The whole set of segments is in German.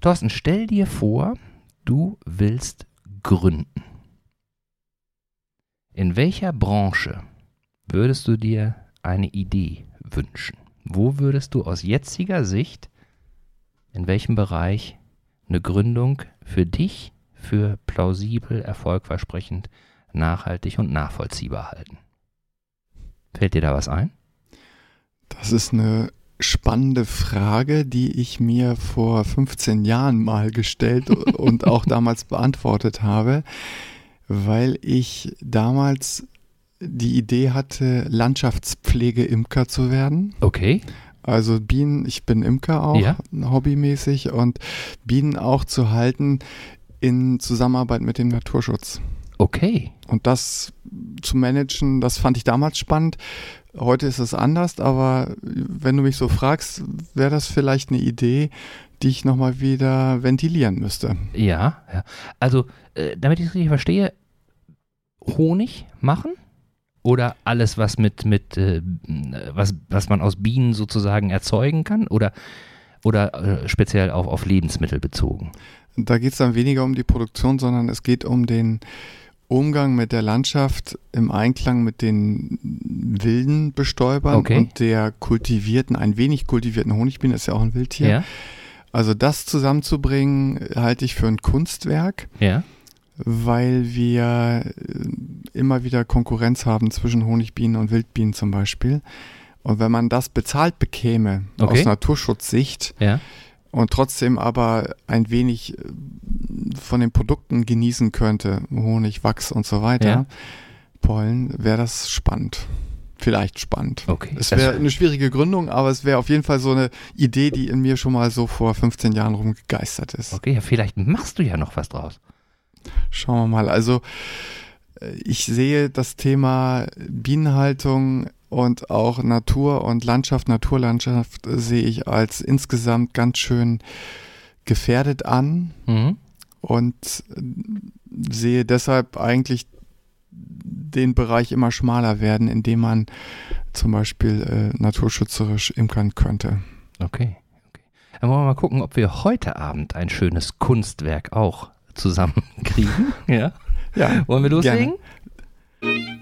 Thorsten, stell dir vor, du willst gründen. In welcher Branche würdest du dir eine Idee wünschen? Wo würdest du aus jetziger Sicht, in welchem Bereich eine Gründung für dich für plausibel, erfolgversprechend, nachhaltig und nachvollziehbar halten? Fällt dir da was ein? Das ist eine spannende Frage, die ich mir vor 15 Jahren mal gestellt und auch damals beantwortet habe, weil ich damals die Idee hatte, Landschaftspflege-Imker zu werden. Okay. Also Bienen, ich bin Imker auch, ja. hobbymäßig und Bienen auch zu halten in Zusammenarbeit mit dem Naturschutz. Okay. Und das zu managen, das fand ich damals spannend. Heute ist es anders, aber wenn du mich so fragst, wäre das vielleicht eine Idee, die ich nochmal wieder ventilieren müsste. Ja, ja. Also, äh, damit ich es richtig verstehe, Honig machen? Oder alles, was mit, mit äh, was, was man aus Bienen sozusagen erzeugen kann? Oder, oder äh, speziell auch auf Lebensmittel bezogen? Da geht es dann weniger um die Produktion, sondern es geht um den Umgang mit der Landschaft im Einklang mit den wilden Bestäubern okay. und der kultivierten, ein wenig kultivierten Honigbiene, ist ja auch ein Wildtier. Ja. Also das zusammenzubringen, halte ich für ein Kunstwerk. Ja. Weil wir äh, immer wieder Konkurrenz haben zwischen Honigbienen und Wildbienen zum Beispiel. Und wenn man das bezahlt bekäme, okay. aus Naturschutzsicht, ja und trotzdem aber ein wenig äh, von den Produkten genießen könnte, Honig, Wachs und so weiter, ja. Pollen, wäre das spannend. Vielleicht spannend. Okay. Es wäre eine schwierige Gründung, aber es wäre auf jeden Fall so eine Idee, die in mir schon mal so vor 15 Jahren rumgegeistert ist. Okay, ja, vielleicht machst du ja noch was draus. Schauen wir mal. Also äh, ich sehe das Thema Bienenhaltung und auch Natur und Landschaft, Naturlandschaft sehe ich als insgesamt ganz schön gefährdet an mhm. und sehe deshalb eigentlich den Bereich immer schmaler werden, indem man zum Beispiel äh, naturschützerisch imkern könnte. Okay. okay. Dann wollen wir mal gucken, ob wir heute Abend ein schönes Kunstwerk auch zusammenkriegen. ja. ja. Wollen wir loslegen? Gerne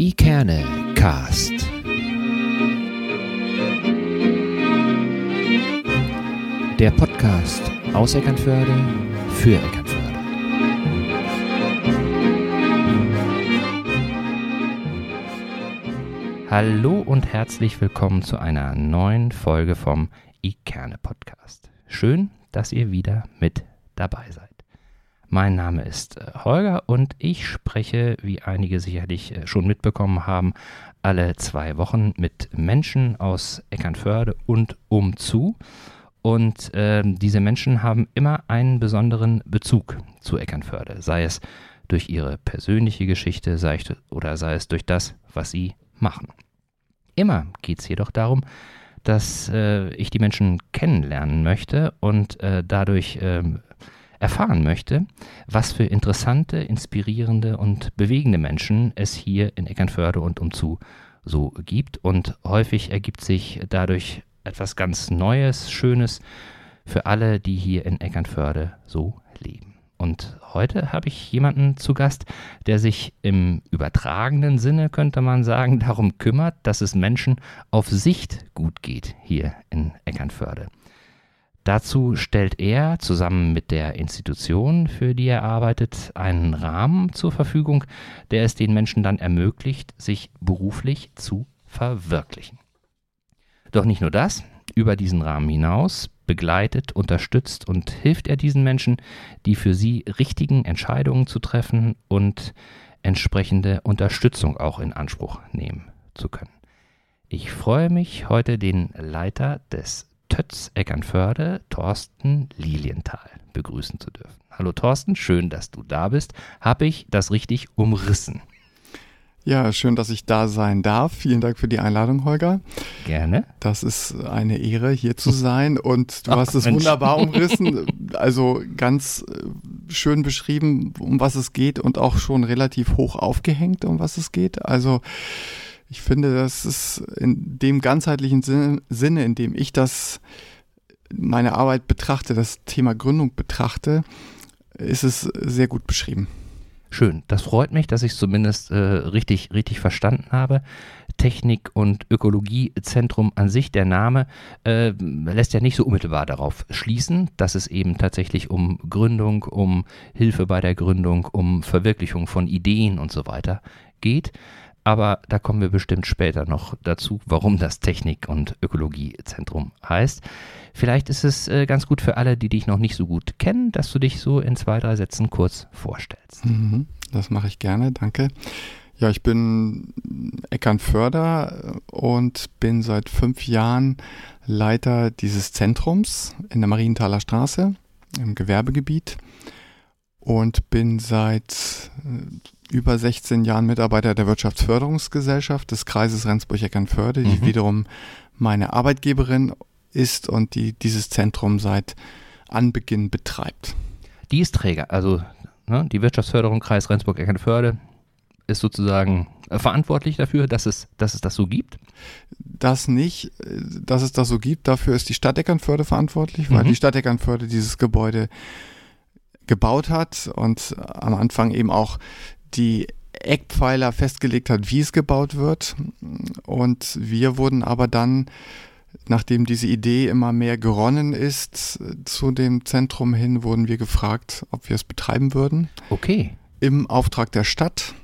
ikerne Cast. Der Podcast aus Eckernförde für Eckernförde. Hallo und herzlich willkommen zu einer neuen Folge vom ikerne Podcast. Schön, dass ihr wieder mit dabei seid. Mein Name ist äh, Holger und ich spreche, wie einige sicherlich äh, schon mitbekommen haben, alle zwei Wochen mit Menschen aus Eckernförde und umzu. Und äh, diese Menschen haben immer einen besonderen Bezug zu Eckernförde, sei es durch ihre persönliche Geschichte sei es, oder sei es durch das, was sie machen. Immer geht es jedoch darum, dass äh, ich die Menschen kennenlernen möchte und äh, dadurch ähm, erfahren möchte, was für interessante, inspirierende und bewegende Menschen es hier in Eckernförde und umzu so gibt. Und häufig ergibt sich dadurch etwas ganz Neues, Schönes für alle, die hier in Eckernförde so leben. Und heute habe ich jemanden zu Gast, der sich im übertragenen Sinne, könnte man sagen, darum kümmert, dass es Menschen auf Sicht gut geht hier in Eckernförde. Dazu stellt er zusammen mit der Institution, für die er arbeitet, einen Rahmen zur Verfügung, der es den Menschen dann ermöglicht, sich beruflich zu verwirklichen. Doch nicht nur das, über diesen Rahmen hinaus begleitet, unterstützt und hilft er diesen Menschen, die für sie richtigen Entscheidungen zu treffen und entsprechende Unterstützung auch in Anspruch nehmen zu können. Ich freue mich, heute den Leiter des Tötz Eckernförde, Thorsten Lilienthal, begrüßen zu dürfen. Hallo Thorsten, schön, dass du da bist. Habe ich das richtig umrissen? Ja, schön, dass ich da sein darf. Vielen Dank für die Einladung, Holger. Gerne. Das ist eine Ehre, hier zu sein. Und du Ach, hast es Mensch. wunderbar umrissen. Also ganz äh, schön beschrieben, um was es geht und auch schon relativ hoch aufgehängt, um was es geht. Also ich finde, das ist in dem ganzheitlichen Sinne, in dem ich das meine Arbeit betrachte, das Thema Gründung betrachte, ist es sehr gut beschrieben. Schön, das freut mich, dass ich es zumindest äh, richtig, richtig verstanden habe. Technik- und Ökologiezentrum an sich, der Name, äh, lässt ja nicht so unmittelbar darauf schließen, dass es eben tatsächlich um Gründung, um Hilfe bei der Gründung, um Verwirklichung von Ideen und so weiter geht. Aber da kommen wir bestimmt später noch dazu, warum das Technik- und Ökologiezentrum heißt. Vielleicht ist es äh, ganz gut für alle, die dich noch nicht so gut kennen, dass du dich so in zwei, drei Sätzen kurz vorstellst. Mhm, das mache ich gerne, danke. Ja, ich bin Eckernförder und bin seit fünf Jahren Leiter dieses Zentrums in der Marienthaler Straße im Gewerbegebiet und bin seit äh, über 16 Jahren Mitarbeiter der Wirtschaftsförderungsgesellschaft des Kreises Rendsburg-Eckernförde, die mhm. wiederum meine Arbeitgeberin ist und die dieses Zentrum seit Anbeginn betreibt. Die ist Träger, also ne, die Wirtschaftsförderung Kreis Rendsburg-Eckernförde ist sozusagen äh, verantwortlich dafür, dass es, dass es das so gibt? Das nicht, äh, dass es das so gibt. Dafür ist die Stadt Eckernförde verantwortlich, weil mhm. die Stadt Eckernförde dieses Gebäude gebaut hat und am Anfang eben auch die Eckpfeiler festgelegt hat, wie es gebaut wird. Und wir wurden aber dann, nachdem diese Idee immer mehr geronnen ist, zu dem Zentrum hin, wurden wir gefragt, ob wir es betreiben würden. Okay. Im Auftrag der Stadt.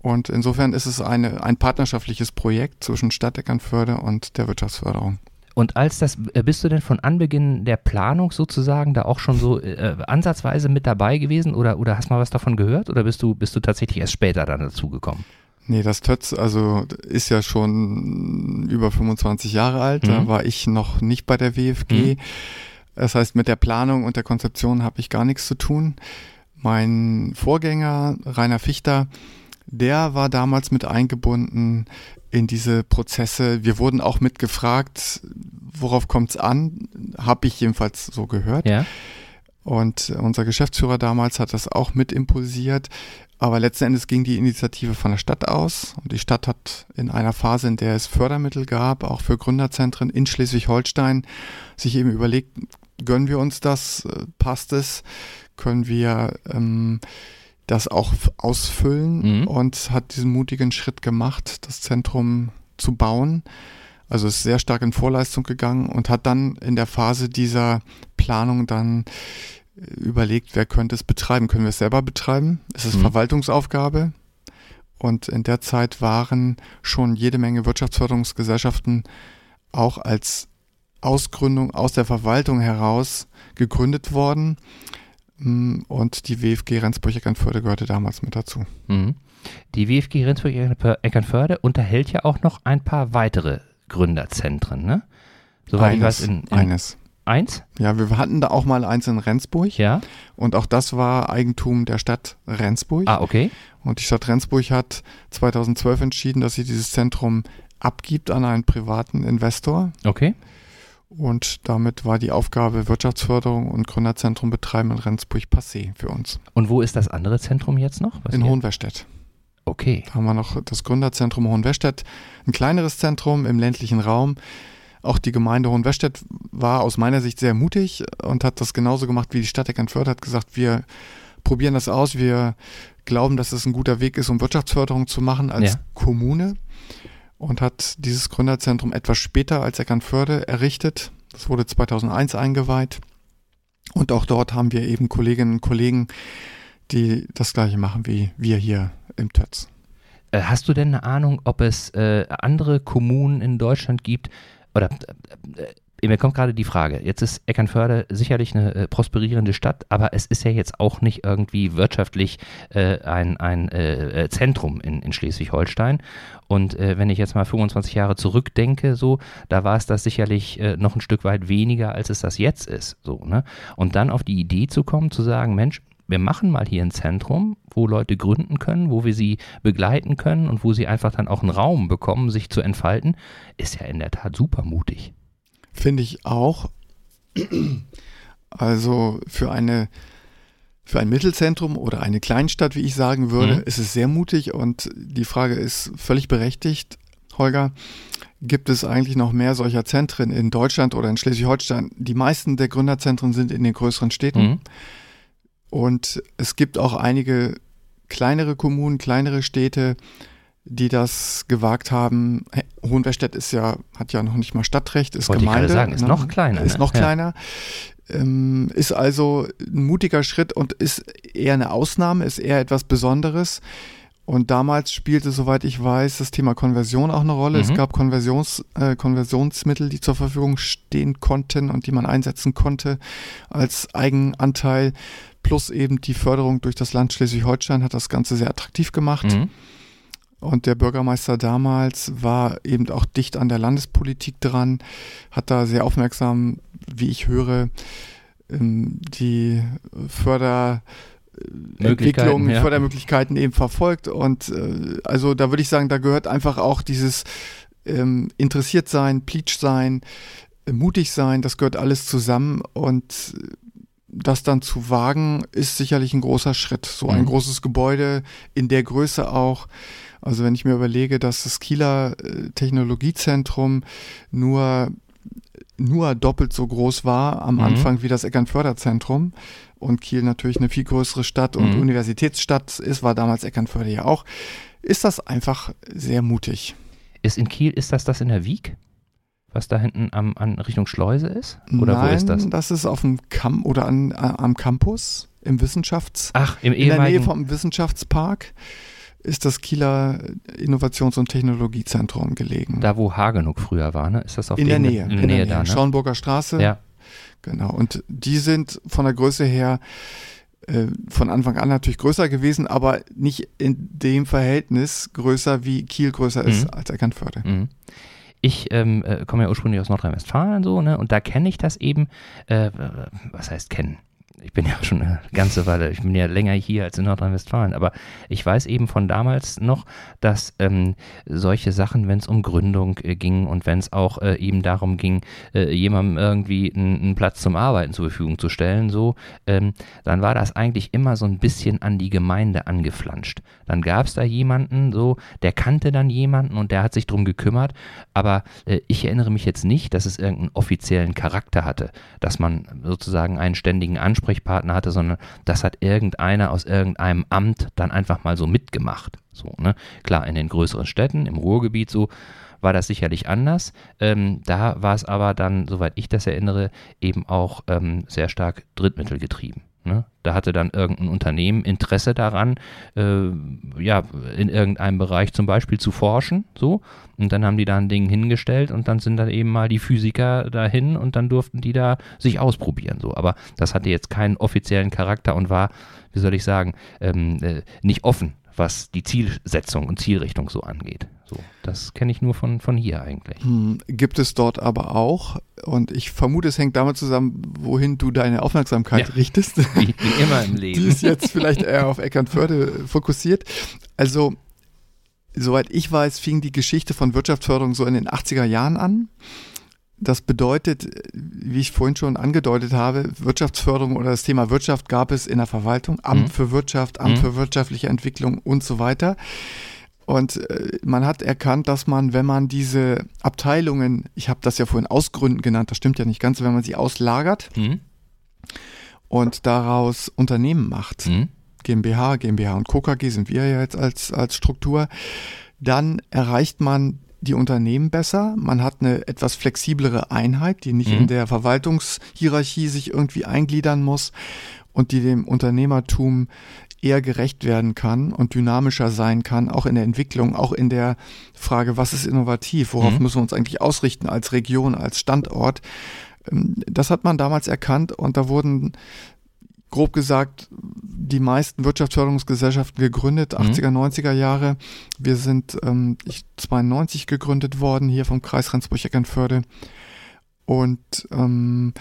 Und insofern ist es eine, ein partnerschaftliches Projekt zwischen Stadt Eckernförde und der Wirtschaftsförderung. Und als das, äh, bist du denn von Anbeginn der Planung sozusagen da auch schon so äh, ansatzweise mit dabei gewesen oder, oder hast mal was davon gehört oder bist du, bist du tatsächlich erst später dann dazugekommen? Nee, das Tötz, also ist ja schon über 25 Jahre alt, mhm. da war ich noch nicht bei der WFG. Mhm. Das heißt, mit der Planung und der Konzeption habe ich gar nichts zu tun. Mein Vorgänger, Rainer Fichter, der war damals mit eingebunden in diese Prozesse. Wir wurden auch mitgefragt, worauf kommt es an? Habe ich jedenfalls so gehört. Ja. Und unser Geschäftsführer damals hat das auch mit impulsiert. Aber letzten Endes ging die Initiative von der Stadt aus. Und die Stadt hat in einer Phase, in der es Fördermittel gab, auch für Gründerzentren in Schleswig-Holstein, sich eben überlegt, gönnen wir uns das? Passt es? Können wir ähm, das auch ausfüllen mhm. und hat diesen mutigen Schritt gemacht, das Zentrum zu bauen. Also ist sehr stark in Vorleistung gegangen und hat dann in der Phase dieser Planung dann äh, überlegt, wer könnte es betreiben? Können wir es selber betreiben? Es ist mhm. Verwaltungsaufgabe. Und in der Zeit waren schon jede Menge Wirtschaftsförderungsgesellschaften auch als Ausgründung aus der Verwaltung heraus gegründet worden. Mm, und die WFG Rendsburg-Eckernförde gehörte damals mit dazu. Mhm. Die WFG Rendsburg-Eckernförde unterhält ja auch noch ein paar weitere Gründerzentren, ne? Soweit eines, ich weiß, in, in eines. Eins? Ja, wir hatten da auch mal eins in Rendsburg. Ja. Und auch das war Eigentum der Stadt Rendsburg. Ah, okay. Und die Stadt Rendsburg hat 2012 entschieden, dass sie dieses Zentrum abgibt an einen privaten Investor. Okay. Und damit war die Aufgabe Wirtschaftsförderung und Gründerzentrum betreiben in Rendsburg passé für uns. Und wo ist das andere Zentrum jetzt noch? Was in Hohenwestedt. Okay. Da haben wir noch das Gründerzentrum Hohenwestedt, ein kleineres Zentrum im ländlichen Raum. Auch die Gemeinde Hohenwestedt war aus meiner Sicht sehr mutig und hat das genauso gemacht wie die Stadt Eckernförde, hat gesagt, wir probieren das aus, wir glauben, dass es ein guter Weg ist, um Wirtschaftsförderung zu machen als ja. Kommune und hat dieses Gründerzentrum etwas später als Eckernförde errichtet. Das wurde 2001 eingeweiht. Und auch dort haben wir eben Kolleginnen und Kollegen, die das gleiche machen wie wir hier im Tötz. Äh, hast du denn eine Ahnung, ob es äh, andere Kommunen in Deutschland gibt oder äh, mir kommt gerade die Frage, jetzt ist Eckernförde sicherlich eine äh, prosperierende Stadt, aber es ist ja jetzt auch nicht irgendwie wirtschaftlich äh, ein, ein äh, äh Zentrum in, in Schleswig-Holstein. Und äh, wenn ich jetzt mal 25 Jahre zurückdenke, so, da war es das sicherlich äh, noch ein Stück weit weniger, als es das jetzt ist. So, ne? Und dann auf die Idee zu kommen, zu sagen, Mensch, wir machen mal hier ein Zentrum, wo Leute gründen können, wo wir sie begleiten können und wo sie einfach dann auch einen Raum bekommen, sich zu entfalten, ist ja in der Tat super mutig. Finde ich auch. Also für eine für ein Mittelzentrum oder eine Kleinstadt, wie ich sagen würde, mhm. ist es sehr mutig und die Frage ist völlig berechtigt, Holger. gibt es eigentlich noch mehr solcher Zentren in Deutschland oder in Schleswig-Holstein. Die meisten der Gründerzentren sind in den größeren Städten. Mhm. Und es gibt auch einige kleinere Kommunen, kleinere Städte, die das gewagt haben. Hohenwestedt ist ja, hat ja noch nicht mal Stadtrecht, ist Wollte Gemeinde. Ich sagen, ist ne? noch kleiner. Ist ne? noch kleiner. Ähm, ist also ein mutiger Schritt und ist eher eine Ausnahme, ist eher etwas Besonderes. Und damals spielte, soweit ich weiß, das Thema Konversion auch eine Rolle. Mhm. Es gab Konversions, äh, Konversionsmittel, die zur Verfügung stehen konnten und die man einsetzen konnte als Eigenanteil. Plus eben die Förderung durch das Land Schleswig-Holstein hat das Ganze sehr attraktiv gemacht. Mhm. Und der Bürgermeister damals war eben auch dicht an der Landespolitik dran, hat da sehr aufmerksam, wie ich höre, ähm, die Förder ja. Fördermöglichkeiten eben verfolgt. Und äh, also da würde ich sagen, da gehört einfach auch dieses ähm, interessiert sein, pleatsch sein, äh, mutig sein, das gehört alles zusammen und das dann zu wagen, ist sicherlich ein großer Schritt. So ein mhm. großes Gebäude in der Größe auch. Also wenn ich mir überlege, dass das Kieler äh, Technologiezentrum nur nur doppelt so groß war am mhm. Anfang wie das Eckernförderzentrum und Kiel natürlich eine viel größere Stadt und mhm. Universitätsstadt ist, war damals Eckernförde ja auch, ist das einfach sehr mutig. Ist in Kiel, ist das das in der Wieg? Was da hinten am, an Richtung Schleuse ist? Oder Nein, wo ist das? Das ist auf dem Campus oder an, am Campus im Wissenschafts. Ach, im In der Nähe vom Wissenschaftspark ist das Kieler Innovations- und Technologiezentrum gelegen. Da, wo Hagenuk früher war, ne? Ist das auf in der Nähe? In der Nähe, da, ne? Schauenburger Straße. Ja. Genau. Und die sind von der Größe her äh, von Anfang an natürlich größer gewesen, aber nicht in dem Verhältnis größer, wie Kiel größer ist mhm. als Eckernförde. Mhm. Ich ähm, äh, komme ja ursprünglich aus Nordrhein-Westfalen so, ne? Und da kenne ich das eben, äh, was heißt kennen? Ich bin ja schon eine ganze Weile, ich bin ja länger hier als in Nordrhein-Westfalen, aber ich weiß eben von damals noch, dass ähm, solche Sachen, wenn es um Gründung äh, ging und wenn es auch äh, eben darum ging, äh, jemandem irgendwie einen Platz zum Arbeiten zur Verfügung zu stellen, so, ähm, dann war das eigentlich immer so ein bisschen an die Gemeinde angeflanscht. Dann gab es da jemanden, so, der kannte dann jemanden und der hat sich drum gekümmert, aber äh, ich erinnere mich jetzt nicht, dass es irgendeinen offiziellen Charakter hatte, dass man sozusagen einen ständigen Ansprechpartner Ansprechpartner hatte, sondern das hat irgendeiner aus irgendeinem Amt dann einfach mal so mitgemacht. So, ne? Klar, in den größeren Städten, im Ruhrgebiet so, war das sicherlich anders. Ähm, da war es aber dann, soweit ich das erinnere, eben auch ähm, sehr stark Drittmittel getrieben. Ne? Da hatte dann irgendein Unternehmen Interesse daran, äh, ja, in irgendeinem Bereich zum Beispiel zu forschen, so. Und dann haben die da ein Ding hingestellt und dann sind dann eben mal die Physiker dahin und dann durften die da sich ausprobieren, so. Aber das hatte jetzt keinen offiziellen Charakter und war, wie soll ich sagen, ähm, äh, nicht offen, was die Zielsetzung und Zielrichtung so angeht. So, das kenne ich nur von, von hier eigentlich. Hm, gibt es dort aber auch, und ich vermute, es hängt damit zusammen, wohin du deine Aufmerksamkeit ja, richtest. Wie, wie, immer im Leben. Die ist jetzt vielleicht eher auf Eckernförde fokussiert. Also, soweit ich weiß, fing die Geschichte von Wirtschaftsförderung so in den 80er Jahren an. Das bedeutet, wie ich vorhin schon angedeutet habe, Wirtschaftsförderung oder das Thema Wirtschaft gab es in der Verwaltung, Amt mhm. für Wirtschaft, Amt mhm. für wirtschaftliche Entwicklung und so weiter. Und äh, man hat erkannt, dass man, wenn man diese Abteilungen, ich habe das ja vorhin Ausgründen genannt, das stimmt ja nicht ganz, wenn man sie auslagert mhm. und daraus Unternehmen macht, mhm. GmbH, GmbH und Co. KG sind wir ja jetzt als, als Struktur, dann erreicht man die Unternehmen besser. Man hat eine etwas flexiblere Einheit, die nicht mhm. in der Verwaltungshierarchie sich irgendwie eingliedern muss und die dem Unternehmertum eher gerecht werden kann und dynamischer sein kann, auch in der Entwicklung, auch in der Frage, was ist innovativ, worauf mhm. müssen wir uns eigentlich ausrichten als Region, als Standort. Ähm, das hat man damals erkannt und da wurden grob gesagt die meisten Wirtschaftsförderungsgesellschaften gegründet, 80er, mhm. 90er Jahre. Wir sind ähm, 92 gegründet worden, hier vom Kreis Rendsburg-Eckernförde. Und ähm,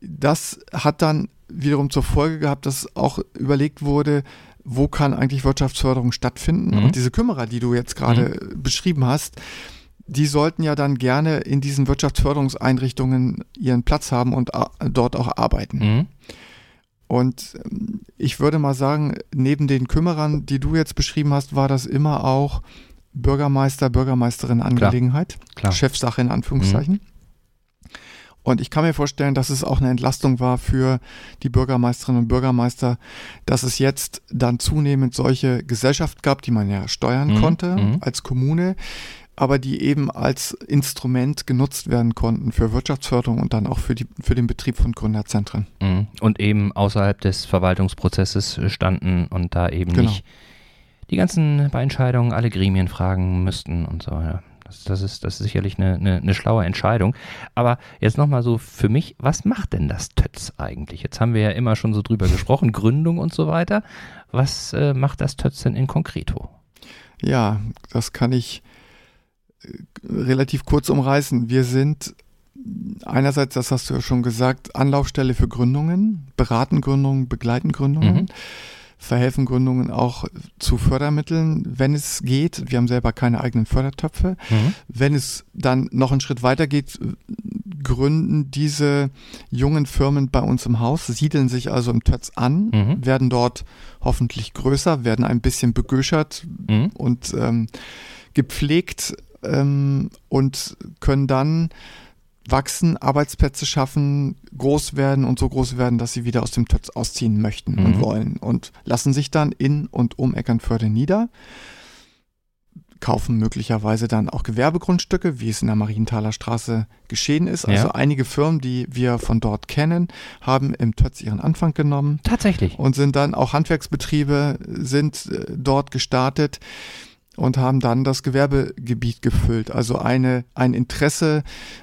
das hat dann wiederum zur Folge gehabt, dass auch überlegt wurde, wo kann eigentlich Wirtschaftsförderung stattfinden? Mhm. Und diese Kümmerer, die du jetzt gerade mhm. beschrieben hast, die sollten ja dann gerne in diesen Wirtschaftsförderungseinrichtungen ihren Platz haben und dort auch arbeiten. Mhm. Und ähm, ich würde mal sagen, neben den Kümmerern, die du jetzt beschrieben hast, war das immer auch Bürgermeister, Bürgermeisterin Angelegenheit. Klar. Chefsache in Anführungszeichen. Und ich kann mir vorstellen, dass es auch eine Entlastung war für die Bürgermeisterinnen und Bürgermeister, dass es jetzt dann zunehmend solche Gesellschaft gab, die man ja steuern Mhm, konnte mhm. als Kommune, aber die eben als Instrument genutzt werden konnten für Wirtschaftsförderung und dann auch für, die, für den Betrieb von Gründerzentren. Mhm. Und eben außerhalb des Verwaltungsprozesses standen und da eben Genau. nicht die ganzen bei Entscheidungen alle Gremien fragen müssten und so weiter. Das, das, ist, das ist sicherlich eine, eine, eine schlaue Entscheidung. Aber jetzt nochmal so für mich, was macht denn das TÖTS eigentlich? Jetzt haben wir ja immer schon so drüber gesprochen, Gründung und so weiter. Was äh, macht das TÖTS denn in Konkreto? Ja, das kann ich äh, relativ kurz umreißen. Wir sind einerseits, das hast du ja schon gesagt, Anlaufstelle für Gründungen, beraten Gründungen, begleiten Gründungen, Mhm. Verhelfen Gründungen auch zu Fördermitteln, wenn es geht. Wir haben selber keine eigenen Fördertöpfe. Mhm. Wenn es dann noch einen Schritt weiter geht, gründen diese jungen Firmen bei uns im Haus, siedeln sich also im Tötz an, Mhm. werden dort hoffentlich größer, werden ein bisschen begöschert Mhm. und ähm, gepflegt ähm, und können dann wachsen, Arbeitsplätze schaffen, groß werden und so groß werden, dass sie wieder aus dem Tötz ausziehen möchten Mhm. und wollen und lassen sich dann in und um Eckernförde nieder, kaufen möglicherweise dann auch Gewerbegrundstücke, wie es in der Marienthaler Straße geschehen ist. Also Ja. einige Firmen, die wir von dort kennen, haben im Tötz ihren Anfang genommen Tatsächlich. und sind dann auch Handwerksbetriebe sind äh, dort gestartet und haben dann das Gewerbegebiet gefüllt. Also eine, ein Interesse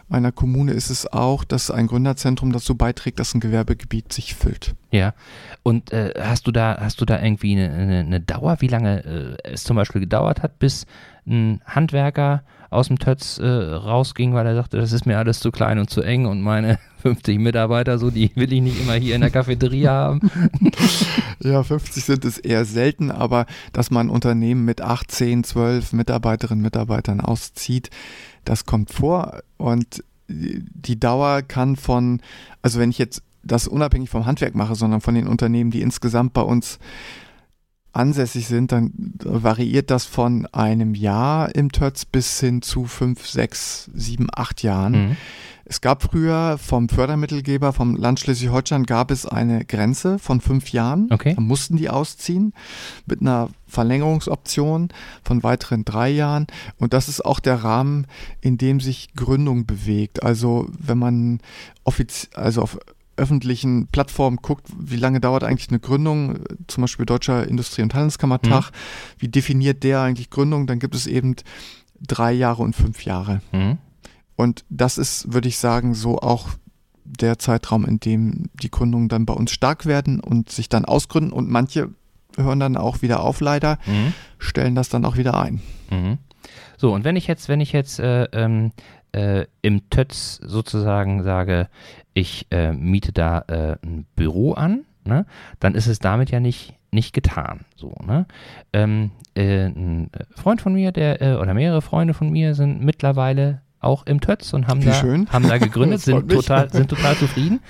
einer Kommune ist es auch, dass ein Gründerzentrum dazu beiträgt, dass ein Gewerbegebiet sich füllt. Ja. Und äh, hast du da, hast du da irgendwie eine, eine, eine Dauer, wie lange äh, es zum Beispiel gedauert hat, bis ein Handwerker aus dem Tötz äh, rausging, weil er sagte, das ist mir alles zu klein und zu eng und meine 50 Mitarbeiter, so, die will ich nicht immer hier in der Cafeteria haben. Ja, 50 sind es eher selten, aber dass man Unternehmen mit 8, 10, 12 Mitarbeiterinnen und Mitarbeitern auszieht, das kommt vor und die Dauer kann von, also wenn ich jetzt das unabhängig vom Handwerk mache, sondern von den Unternehmen, die insgesamt bei uns ansässig sind, dann variiert das von einem Jahr im Tötz bis hin zu fünf, sechs, sieben, acht Jahren. Mhm. Es gab früher vom Fördermittelgeber, vom Land Schleswig-Holstein, gab es eine Grenze von fünf Jahren. Okay. Da mussten die ausziehen mit einer Verlängerungsoption von weiteren drei Jahren. Und das ist auch der Rahmen, in dem sich Gründung bewegt. Also wenn man offiz also auf öffentlichen Plattformen guckt, wie lange dauert eigentlich eine Gründung, zum Beispiel Deutscher Industrie- und Handelskammertag, wie definiert der eigentlich Gründung, dann gibt es eben drei Jahre und fünf Jahre. Mhm. Und das ist, würde ich sagen, so auch der Zeitraum, in dem die Gründungen dann bei uns stark werden und sich dann ausgründen. Und manche hören dann auch wieder auf, leider, Mhm. stellen das dann auch wieder ein. Mhm. So, und wenn ich jetzt, wenn ich jetzt äh, ähm, äh, im Tötz sozusagen sage, ich äh, miete da äh, ein Büro an, ne, dann ist es damit ja nicht, nicht getan. So, ne? ähm, äh, ein Freund von mir, der, äh, oder mehrere Freunde von mir sind mittlerweile auch im Tötz und haben Wie da, schön. haben da gegründet, sind mich. total, sind total zufrieden.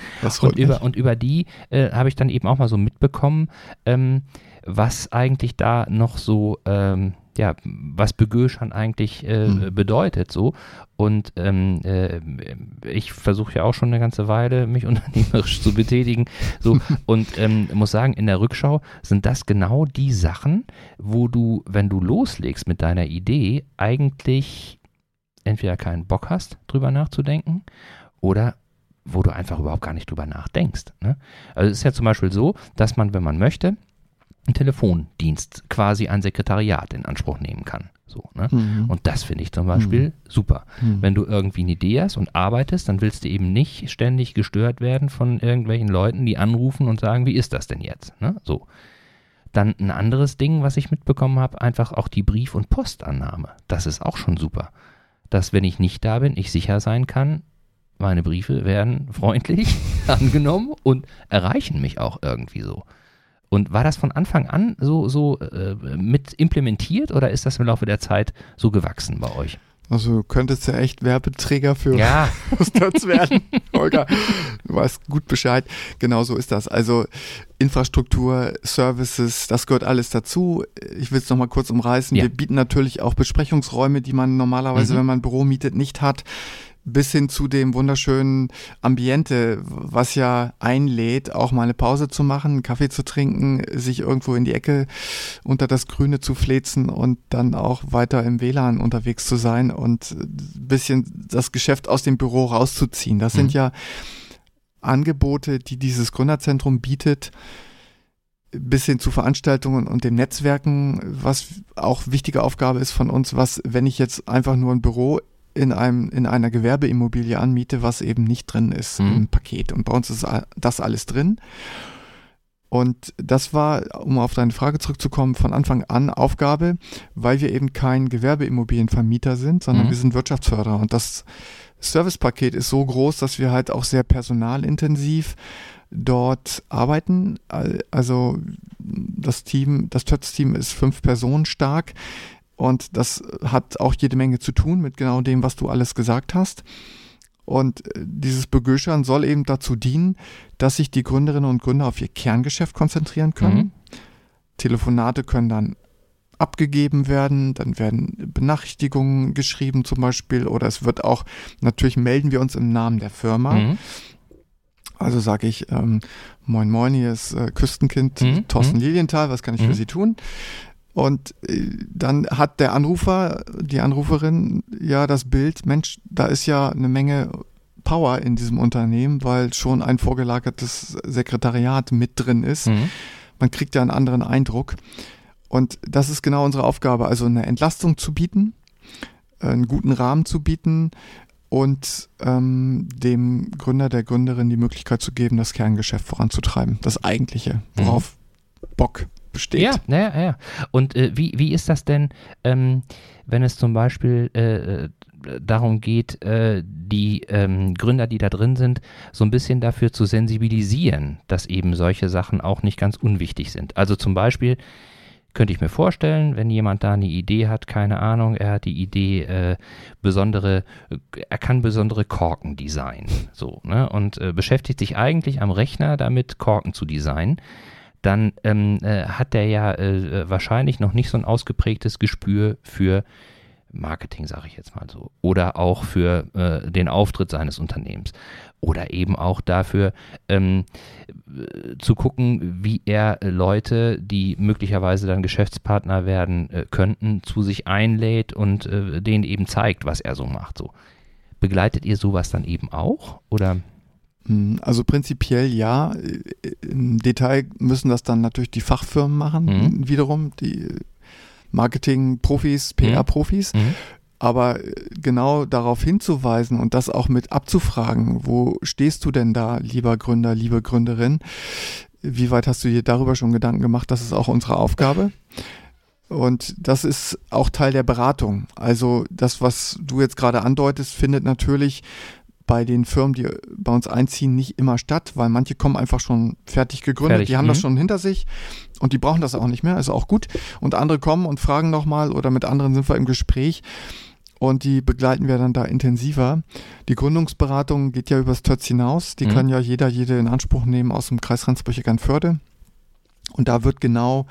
Und über, und über die äh, habe ich dann eben auch mal so mitbekommen, ähm, was eigentlich da noch so, ähm, ja, was Begöschern eigentlich äh, Hm. bedeutet so. Und ähm, äh, ich versuche ja auch schon eine ganze Weile, mich unternehmerisch zu betätigen. So, und ähm, muss sagen, in der Rückschau sind das genau die Sachen, wo du, wenn du loslegst mit deiner Idee, eigentlich entweder keinen Bock hast, drüber nachzudenken, oder wo du einfach überhaupt gar nicht drüber nachdenkst. Ne? Also es ist ja zum Beispiel so, dass man, wenn man möchte, Telefondienst, quasi ein Sekretariat in Anspruch nehmen kann. So, ne? Mhm. Und das finde ich zum Beispiel super. Mhm. Wenn du irgendwie eine Idee hast und arbeitest, dann willst du eben nicht ständig gestört werden von irgendwelchen Leuten, die anrufen und sagen, wie ist das denn jetzt? Ne? So. Dann ein anderes Ding, was ich mitbekommen habe, einfach auch die Brief- und Postannahme. Das ist auch schon super. Dass, wenn ich nicht da bin, ich sicher sein kann, meine Briefe werden freundlich angenommen und erreichen mich auch irgendwie so. Und war das von Anfang an so, so äh, mit implementiert oder ist das im Laufe der Zeit so gewachsen bei euch? Also du könntest ja echt Werbeträger für Ja, Stats werden. Holger, du weißt gut Bescheid. Genau so ist das. Also Infrastruktur, Services, das gehört alles dazu. Ich will es nochmal kurz umreißen. Ja. Wir bieten natürlich auch Besprechungsräume, die man normalerweise, Mhm. wenn man ein Büro mietet, nicht hat. Bis hin zu dem wunderschönen Ambiente, was ja einlädt, auch mal eine Pause zu machen, einen Kaffee zu trinken, sich irgendwo in die Ecke unter das Grüne zu flezen und dann auch weiter im WLAN unterwegs zu sein und ein bisschen das Geschäft aus dem Büro rauszuziehen. Das sind Mhm. ja Angebote, die dieses Gründerzentrum bietet, bis hin zu Veranstaltungen und dem Netzwerken, was auch wichtige Aufgabe ist von uns, was, wenn ich jetzt einfach nur ein Büro in einem, in einer Gewerbeimmobilie anmiete, was eben nicht drin ist Mhm. im Paket. Und bei uns ist das alles drin. Und das war, um auf deine Frage zurückzukommen, von Anfang an Aufgabe, weil wir eben kein Gewerbeimmobilienvermieter sind, sondern Mhm. wir sind Wirtschaftsförderer. Und das Servicepaket ist so groß, dass wir halt auch sehr personalintensiv dort arbeiten. Al- Also das Team, das TÖTS-Team ist fünf Personen stark und das hat auch jede Menge zu tun mit genau dem, was du alles gesagt hast. Und äh, dieses Begöschern soll eben dazu dienen, dass sich die Gründerinnen und Gründer auf ihr Kerngeschäft konzentrieren können. Mhm. Telefonate können dann abgegeben werden, dann werden Benachrichtigungen geschrieben zum Beispiel oder es wird auch, natürlich melden wir uns im Namen der Firma. Mhm. Also sage ich, ähm, moin moin, hier ist äh, Küstenkind Mhm, Thorsten mhm. Lilienthal, was kann ich Mhm. für Sie tun? Und äh, dann hat der Anrufer, die Anruferin ja das Bild, Mensch, da ist ja eine Menge Power in diesem Unternehmen, weil schon ein vorgelagertes Sekretariat mit drin ist. Mhm. Man kriegt ja einen anderen Eindruck. Und das ist genau unsere Aufgabe, also eine Entlastung zu bieten, einen guten Rahmen zu bieten und ähm, dem Gründer, der Gründerin die Möglichkeit zu geben, das Kerngeschäft voranzutreiben. Das Eigentliche, worauf Bock besteht. Ja, ja, ja. Und äh, wie, wie ist das denn, ähm, wenn es zum Beispiel äh, äh, darum geht, äh, die ähm, Gründer, die da drin sind, so ein bisschen dafür zu sensibilisieren, dass eben solche Sachen auch nicht ganz unwichtig sind. Also zum Beispiel könnte ich mir vorstellen, wenn jemand da eine Idee hat, keine Ahnung, er hat die Idee, äh, besondere, er kann besondere Korken designen, so, ne, und äh, beschäftigt sich eigentlich am Rechner damit, Korken zu designen dann ähm, äh, hat der ja äh, wahrscheinlich noch nicht so ein ausgeprägtes Gespür für Marketing, sage ich jetzt mal so, oder auch für äh, den Auftritt seines Unternehmens oder eben auch dafür ähm, äh, zu gucken, wie er äh, Leute, die möglicherweise dann Geschäftspartner werden äh, könnten, zu sich einlädt und äh, denen eben zeigt, was er so macht. So. Begleitet ihr sowas dann eben auch oder? Hm, Also prinzipiell ja. Im Detail müssen das dann natürlich die Fachfirmen machen, Mhm. wiederum, die Marketing-Profis, PR-Profis. Mhm. Aber äh, genau darauf hinzuweisen und das auch mit abzufragen, wo stehst du denn da, lieber Gründer, liebe Gründerin? Wie weit hast du dir darüber schon Gedanken gemacht? Das ist auch unsere Aufgabe. Und das ist auch Teil der Beratung. Also das, was du jetzt gerade andeutest, findet natürlich bei den Firmen, die bei uns einziehen, nicht immer statt, weil manche kommen einfach schon fertig gegründet, Fertig, die haben das mhm. schon hinter sich und die brauchen das auch nicht mehr, ist auch gut. Und andere kommen und fragen nochmal oder mit anderen sind wir im Gespräch und die begleiten wir dann da intensiver. Die Gründungsberatung geht ja übers Tötz hinaus, die Mhm. kann ja jeder, jede in Anspruch nehmen aus dem Kreis Rendsburg-Eckernförde. Und da wird genau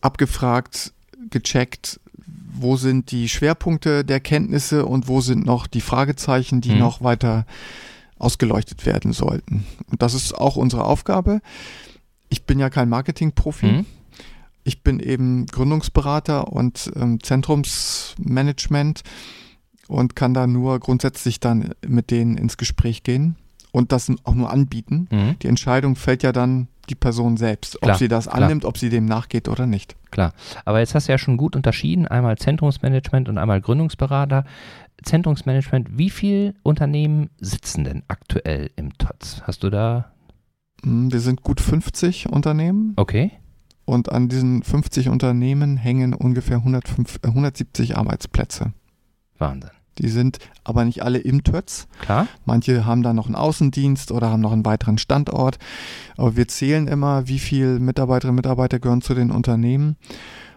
abgefragt, gecheckt, wo sind die Schwerpunkte der Kenntnisse und wo sind noch die Fragezeichen, die Mhm. noch weiter ausgeleuchtet werden sollten. Und das ist auch unsere Aufgabe. Ich bin ja kein Marketingprofi. Mhm. Ich bin eben Gründungsberater und ähm, Zentrumsmanagement und kann da nur grundsätzlich dann mit denen ins Gespräch gehen und das auch nur anbieten. Mhm. Die Entscheidung fällt ja dann die Person selbst, Klar, ob sie das klar. annimmt, ob sie dem nachgeht oder nicht. Klar. Aber jetzt hast du ja schon gut unterschieden, einmal Zentrumsmanagement und einmal Gründungsberater. Zentrumsmanagement, wie viele Unternehmen sitzen denn aktuell im TOTS? Hast du da? Mm, Wir sind gut 50 Unternehmen Okay. und an diesen 50 Unternehmen hängen ungefähr 105, äh, 170 Arbeitsplätze. Wahnsinn. Die sind aber nicht alle im TÖTS. Klar? Manche haben da noch einen Außendienst oder haben noch einen weiteren Standort. Aber wir zählen immer, wie viele Mitarbeiterinnen und Mitarbeiter gehören zu den Unternehmen.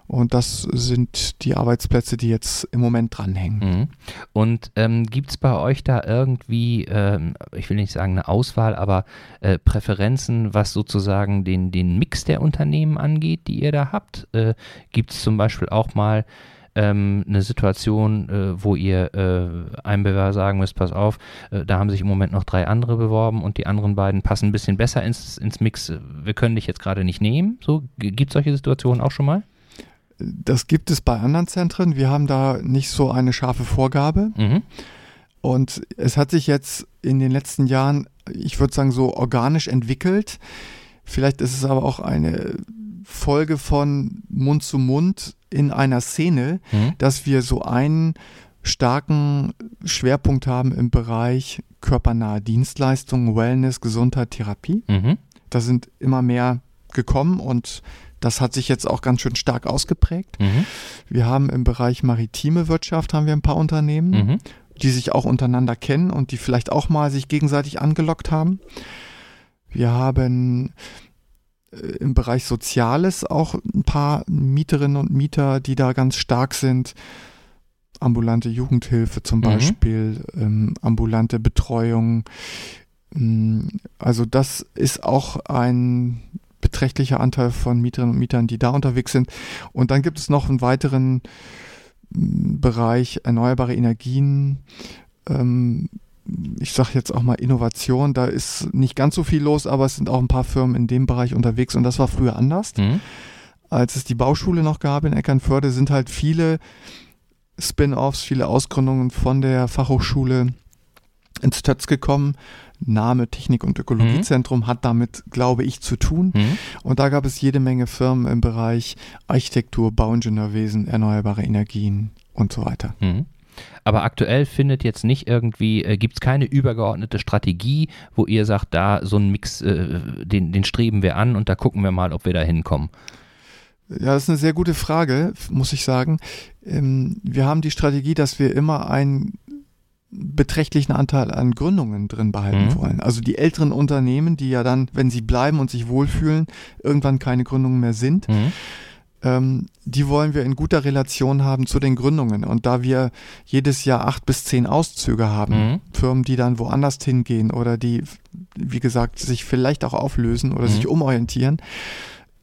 Und das sind die Arbeitsplätze, die jetzt im Moment dranhängen. Mhm. Und ähm, gibt es bei euch da irgendwie, ähm, ich will nicht sagen eine Auswahl, aber äh, Präferenzen, was sozusagen den, den Mix der Unternehmen angeht, die ihr da habt? Äh, gibt es zum Beispiel auch mal ähm, eine Situation, äh, wo ihr äh, einem Bewerber sagen müsst, pass auf, äh, da haben sich im Moment noch drei andere beworben und die anderen beiden passen ein bisschen besser ins, ins Mix. Wir können dich jetzt gerade nicht nehmen. So, gibt es solche Situationen auch schon mal? Das gibt es bei anderen Zentren. Wir haben da nicht so eine scharfe Vorgabe. Mhm. Und es hat sich jetzt in den letzten Jahren, ich würde sagen, so organisch entwickelt. Vielleicht ist es aber auch eine Folge von Mund zu Mund in einer Szene, Mhm. dass wir so einen starken Schwerpunkt haben im Bereich körpernahe Dienstleistungen, Wellness, Gesundheit, Therapie. Mhm. Da sind immer mehr gekommen und das hat sich jetzt auch ganz schön stark ausgeprägt. Mhm. Wir haben im Bereich maritime Wirtschaft haben wir ein paar Unternehmen, Mhm. die sich auch untereinander kennen und die vielleicht auch mal sich gegenseitig angelockt haben. Wir haben im Bereich Soziales auch ein paar Mieterinnen und Mieter, die da ganz stark sind. Ambulante Jugendhilfe zum Mhm. Beispiel, ähm, ambulante Betreuung. Mm, Also das ist auch ein beträchtlicher Anteil von Mieterinnen und Mietern, die da unterwegs sind. Und dann gibt es noch einen weiteren mm, Bereich erneuerbare Energien. Ähm, ich sage jetzt auch mal Innovation, da ist nicht ganz so viel los, aber es sind auch ein paar Firmen in dem Bereich unterwegs und das war früher anders. Mhm. Als es die Bauschule noch gab in Eckernförde, sind halt viele Spin-offs, viele Ausgründungen von der Fachhochschule ins Tötz gekommen. Name Technik- und Ökologiezentrum hat damit, glaube ich, zu tun. Mhm. Und da gab es jede Menge Firmen im Bereich Architektur, Bauingenieurwesen, erneuerbare Energien und so weiter. Mhm. Aber aktuell findet jetzt nicht irgendwie, äh, gibt es keine übergeordnete Strategie, wo ihr sagt, da so ein Mix, äh, den, den streben wir an und da gucken wir mal, ob wir da hinkommen. Ja, das ist eine sehr gute Frage, muss ich sagen. Ähm, Wir haben die Strategie, dass wir immer einen beträchtlichen Anteil an Gründungen drin behalten Mhm. wollen. Also die älteren Unternehmen, die ja dann, wenn sie bleiben und sich wohlfühlen, irgendwann keine Gründungen mehr sind, Mhm. Ähm, die wollen wir in guter Relation haben zu den Gründungen. Und da wir jedes Jahr acht bis zehn Auszüge haben, Mhm. Firmen, die dann woanders hingehen oder die, wie gesagt, sich vielleicht auch auflösen oder Mhm. sich umorientieren,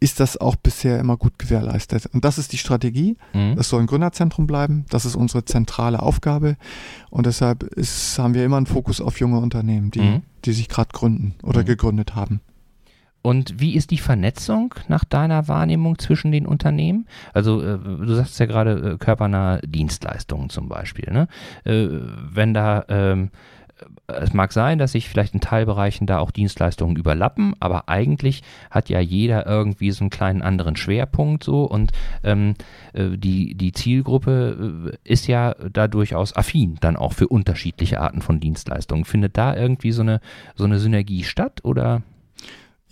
ist das auch bisher immer gut gewährleistet. Und das ist die Strategie. Mhm. Es soll ein Gründerzentrum bleiben. Das ist unsere zentrale Aufgabe. Und deshalb ist, haben wir immer einen Fokus auf junge Unternehmen, die, Mhm. die sich gerade gründen oder Mhm. gegründet haben. Und wie ist die Vernetzung nach deiner Wahrnehmung zwischen den Unternehmen? Also äh, du sagst ja gerade äh, körpernahe Dienstleistungen zum Beispiel. Ne? Äh, wenn da, ähm, es mag sein, dass sich vielleicht in Teilbereichen da auch Dienstleistungen überlappen, aber eigentlich hat ja jeder irgendwie so einen kleinen anderen Schwerpunkt so und ähm, äh, die, die Zielgruppe ist ja da durchaus affin dann auch für unterschiedliche Arten von Dienstleistungen. Findet da irgendwie so eine, so eine Synergie statt oder?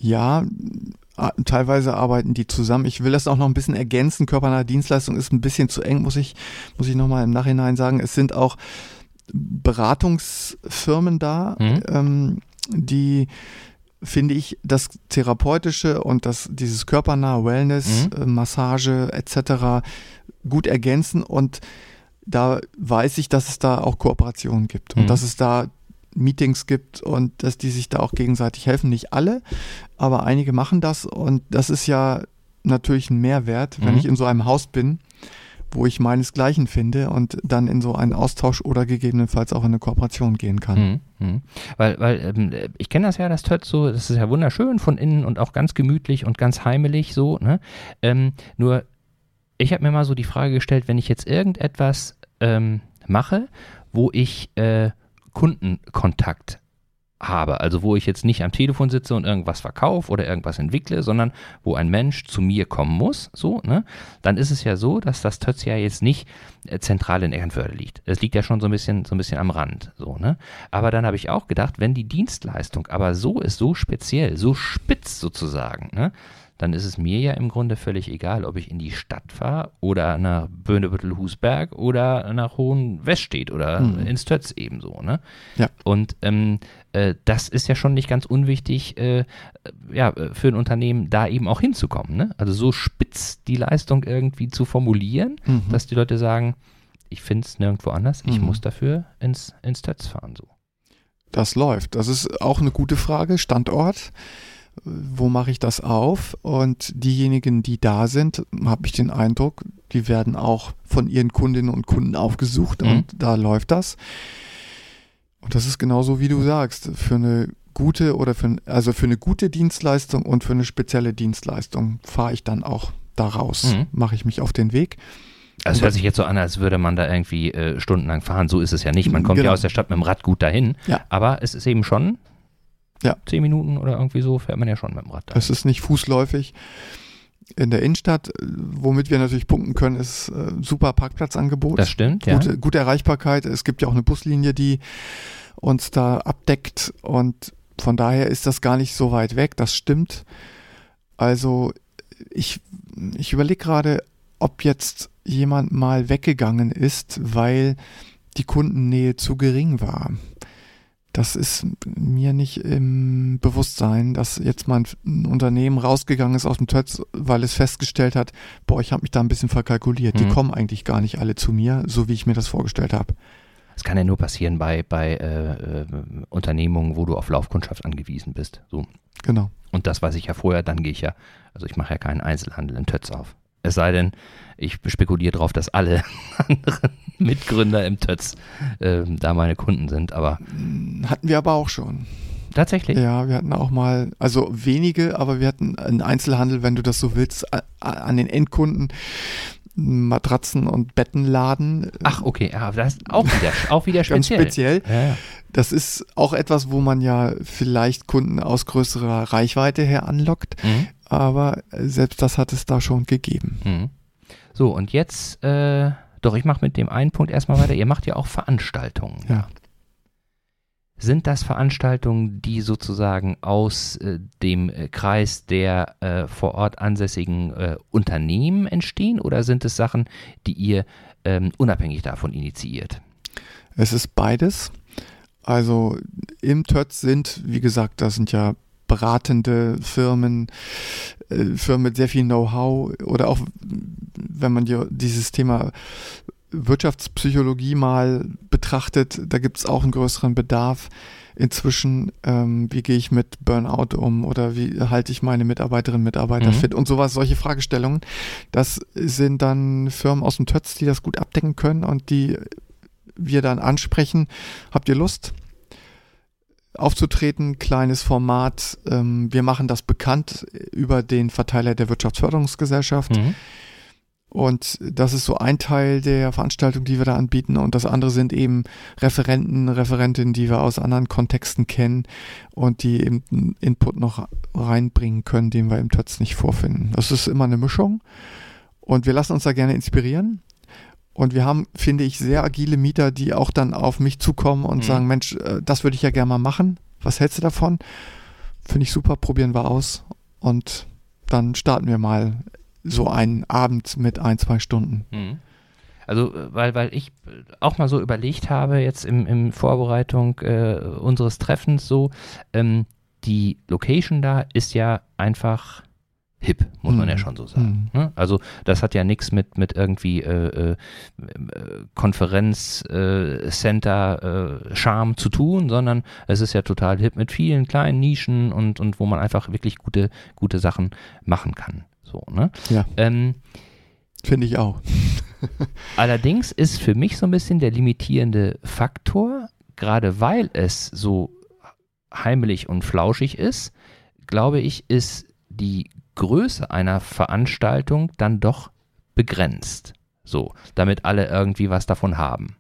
Ja, teilweise arbeiten die zusammen. Ich will das auch noch ein bisschen ergänzen. Körpernahe Dienstleistung ist ein bisschen zu eng, muss ich, muss ich nochmal im Nachhinein sagen. Es sind auch Beratungsfirmen da, Mhm. ähm, die finde ich, das Therapeutische und das, dieses körpernahe Wellness, Mhm. äh, Massage etc. gut ergänzen und da weiß ich, dass es da auch Kooperationen gibt Mhm. und dass es da Meetings gibt und dass die sich da auch gegenseitig helfen. Nicht alle, aber einige machen das und das ist ja natürlich ein Mehrwert, wenn Mhm. ich in so einem Haus bin, wo ich meinesgleichen finde und dann in so einen Austausch oder gegebenenfalls auch in eine Kooperation gehen kann. Mhm, mhm. Weil, weil ähm, ich kenne das ja, das Tötz so, das ist ja wunderschön von innen und auch ganz gemütlich und ganz heimelig so, ne? Ähm, nur, ich habe mir mal so die Frage gestellt, wenn ich jetzt irgendetwas ähm, mache, wo ich äh, Kundenkontakt habe, also wo ich jetzt nicht am Telefon sitze und irgendwas verkaufe oder irgendwas entwickle, sondern wo ein Mensch zu mir kommen muss, so, ne, dann ist es ja so, dass das Tötz ja jetzt nicht äh, zentral in Eckernförde liegt. Es liegt ja schon so ein bisschen, so ein bisschen am Rand, so, ne. Aber dann habe ich auch gedacht, wenn die Dienstleistung aber so ist, so speziell, so spitz sozusagen, ne, dann ist es mir ja im Grunde völlig egal, ob ich in die Stadt fahre oder nach Böhnebüttel-Husberg oder nach Hohenweststedt oder mhm. ins Tötz ebenso. Ne? Ja. Und ähm, äh, das ist ja schon nicht ganz unwichtig äh, ja, für ein Unternehmen, da eben auch hinzukommen. Ne? Also so spitz die Leistung irgendwie zu formulieren, mhm. dass die Leute sagen, ich finde es nirgendwo anders, ich mhm. muss dafür ins, ins Tötz fahren. So. Das läuft. Das ist auch eine gute Frage. Standort wo mache ich das auf? Und diejenigen, die da sind, habe ich den Eindruck, die werden auch von ihren Kundinnen und Kunden aufgesucht mhm. und da läuft das. Und das ist genauso, wie du sagst, für eine gute oder für, also für eine gute Dienstleistung und für eine spezielle Dienstleistung fahre ich dann auch da raus, mhm. mache ich mich auf den Weg. Also es hört sich jetzt so an, als würde man da irgendwie äh, stundenlang fahren. So ist es ja nicht. Man kommt genau. ja aus der Stadt mit dem Rad gut dahin. Ja. Aber es ist eben schon ja. Zehn Minuten oder irgendwie so fährt man ja schon mit dem Rad. Es ist nicht fußläufig. In der Innenstadt, womit wir natürlich punkten können, ist äh, super Parkplatzangebot. Das stimmt, ja. Gute, gute Erreichbarkeit. Es gibt ja auch eine Buslinie, die uns da abdeckt und von daher ist das gar nicht so weit weg. Das stimmt. Also ich, ich überlege gerade, ob jetzt jemand mal weggegangen ist, weil die Kundennähe zu gering war das ist mir nicht im Bewusstsein, dass jetzt mal ein Unternehmen rausgegangen ist aus dem Tötz, weil es festgestellt hat, boah, ich habe mich da ein bisschen verkalkuliert. Mhm. Die kommen eigentlich gar nicht alle zu mir, so wie ich mir das vorgestellt habe. Das kann ja nur passieren bei, bei äh, äh, Unternehmungen, wo du auf Laufkundschaft angewiesen bist. So. Genau. Und das weiß ich ja vorher, dann gehe ich ja, also ich mache ja keinen Einzelhandel in Tötz auf. Es sei denn, ich spekuliere darauf, dass alle anderen Mitgründer im Tötz äh, da meine Kunden sind, aber. Hatten wir aber auch schon. Tatsächlich? Ja, wir hatten auch mal, also wenige, aber wir hatten einen Einzelhandel, wenn du das so willst, an den Endkunden. Matratzen und Bettenladen. Ach, okay, ja, das ist auch wieder, auch wieder speziell. Ganz speziell. Ja, ja. Das ist auch etwas, wo man ja vielleicht Kunden aus größerer Reichweite her anlockt. Mhm aber selbst das hat es da schon gegeben. Mhm. So, und jetzt, äh, doch, ich mache mit dem einen Punkt erstmal weiter. Ihr macht ja auch Veranstaltungen. Ja. Sind das Veranstaltungen, die sozusagen aus äh, dem äh, Kreis der äh, vor Ort ansässigen äh, Unternehmen entstehen oder sind es Sachen, die ihr ähm, unabhängig davon initiiert? Es ist beides. Also im TÖTS sind, wie gesagt, das sind ja beratende Firmen, äh, Firmen mit sehr viel Know-how oder auch wenn man ja dieses Thema Wirtschaftspsychologie mal betrachtet, da gibt es auch einen größeren Bedarf. Inzwischen, ähm, wie gehe ich mit Burnout um oder wie halte ich meine Mitarbeiterinnen und Mitarbeiter mhm. fit und sowas, solche Fragestellungen. Das sind dann Firmen aus dem Tötz, die das gut abdecken können und die wir dann ansprechen. Habt ihr Lust? Aufzutreten, kleines Format. Ähm, wir machen das bekannt über den Verteiler der Wirtschaftsförderungsgesellschaft. Mhm. Und das ist so ein Teil der Veranstaltung, die wir da anbieten. Und das andere sind eben Referenten, Referentinnen, die wir aus anderen Kontexten kennen und die eben einen Input noch reinbringen können, den wir im TÖTS nicht vorfinden. Das ist immer eine Mischung. Und wir lassen uns da gerne inspirieren. Und wir haben, finde ich, sehr agile Mieter, die auch dann auf mich zukommen und mhm. sagen, Mensch, äh, das würde ich ja gerne mal machen. Was hältst du davon? Finde ich super, probieren wir aus. Und dann starten wir mal so einen Abend mit ein, zwei Stunden. Mhm. Also, äh, weil, weil ich auch mal so überlegt habe, jetzt im, im Vorbereitung äh, unseres Treffens so, ähm, die Location da ist ja einfach hip, muss man ja mhm. schon so sagen. Mhm. Ne? Also das hat ja nichts mit, mit irgendwie äh, äh, Konferenzcenter äh, Charme zu tun, sondern es ist ja total hip mit vielen kleinen Nischen und, und wo man einfach wirklich gute, gute Sachen machen kann. So, ne? Ja. Ähm, Finde ich auch. allerdings ist für mich so ein bisschen der limitierende Faktor, gerade weil es so heimlich und flauschig ist, glaube ich, ist die Größe einer Veranstaltung dann doch begrenzt. So, damit alle irgendwie was davon haben.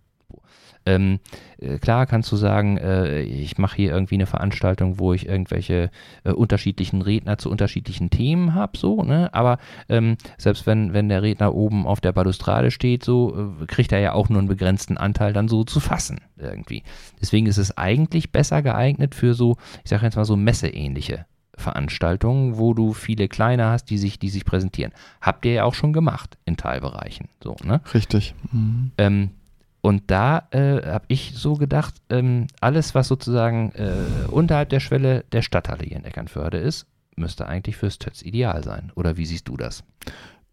Ähm, äh, klar kannst du sagen, äh, ich mache hier irgendwie eine Veranstaltung, wo ich irgendwelche äh, unterschiedlichen Redner zu unterschiedlichen Themen habe, so, ne? Aber ähm, selbst wenn, wenn der Redner oben auf der Balustrade steht, so, äh, kriegt er ja auch nur einen begrenzten Anteil dann so zu fassen, irgendwie. Deswegen ist es eigentlich besser geeignet für so, ich sage jetzt mal so messeähnliche Fachveranstaltungen, wo du viele kleine hast, die sich, die sich präsentieren. Habt ihr ja auch schon gemacht in Teilbereichen. So, ne? Richtig. Mhm. Ähm, und da äh, habe ich so gedacht, ähm, alles, was sozusagen äh, unterhalb der Schwelle der Stadthalle hier in Eckernförde ist, müsste eigentlich fürs Tötz ideal sein. Oder wie siehst du das?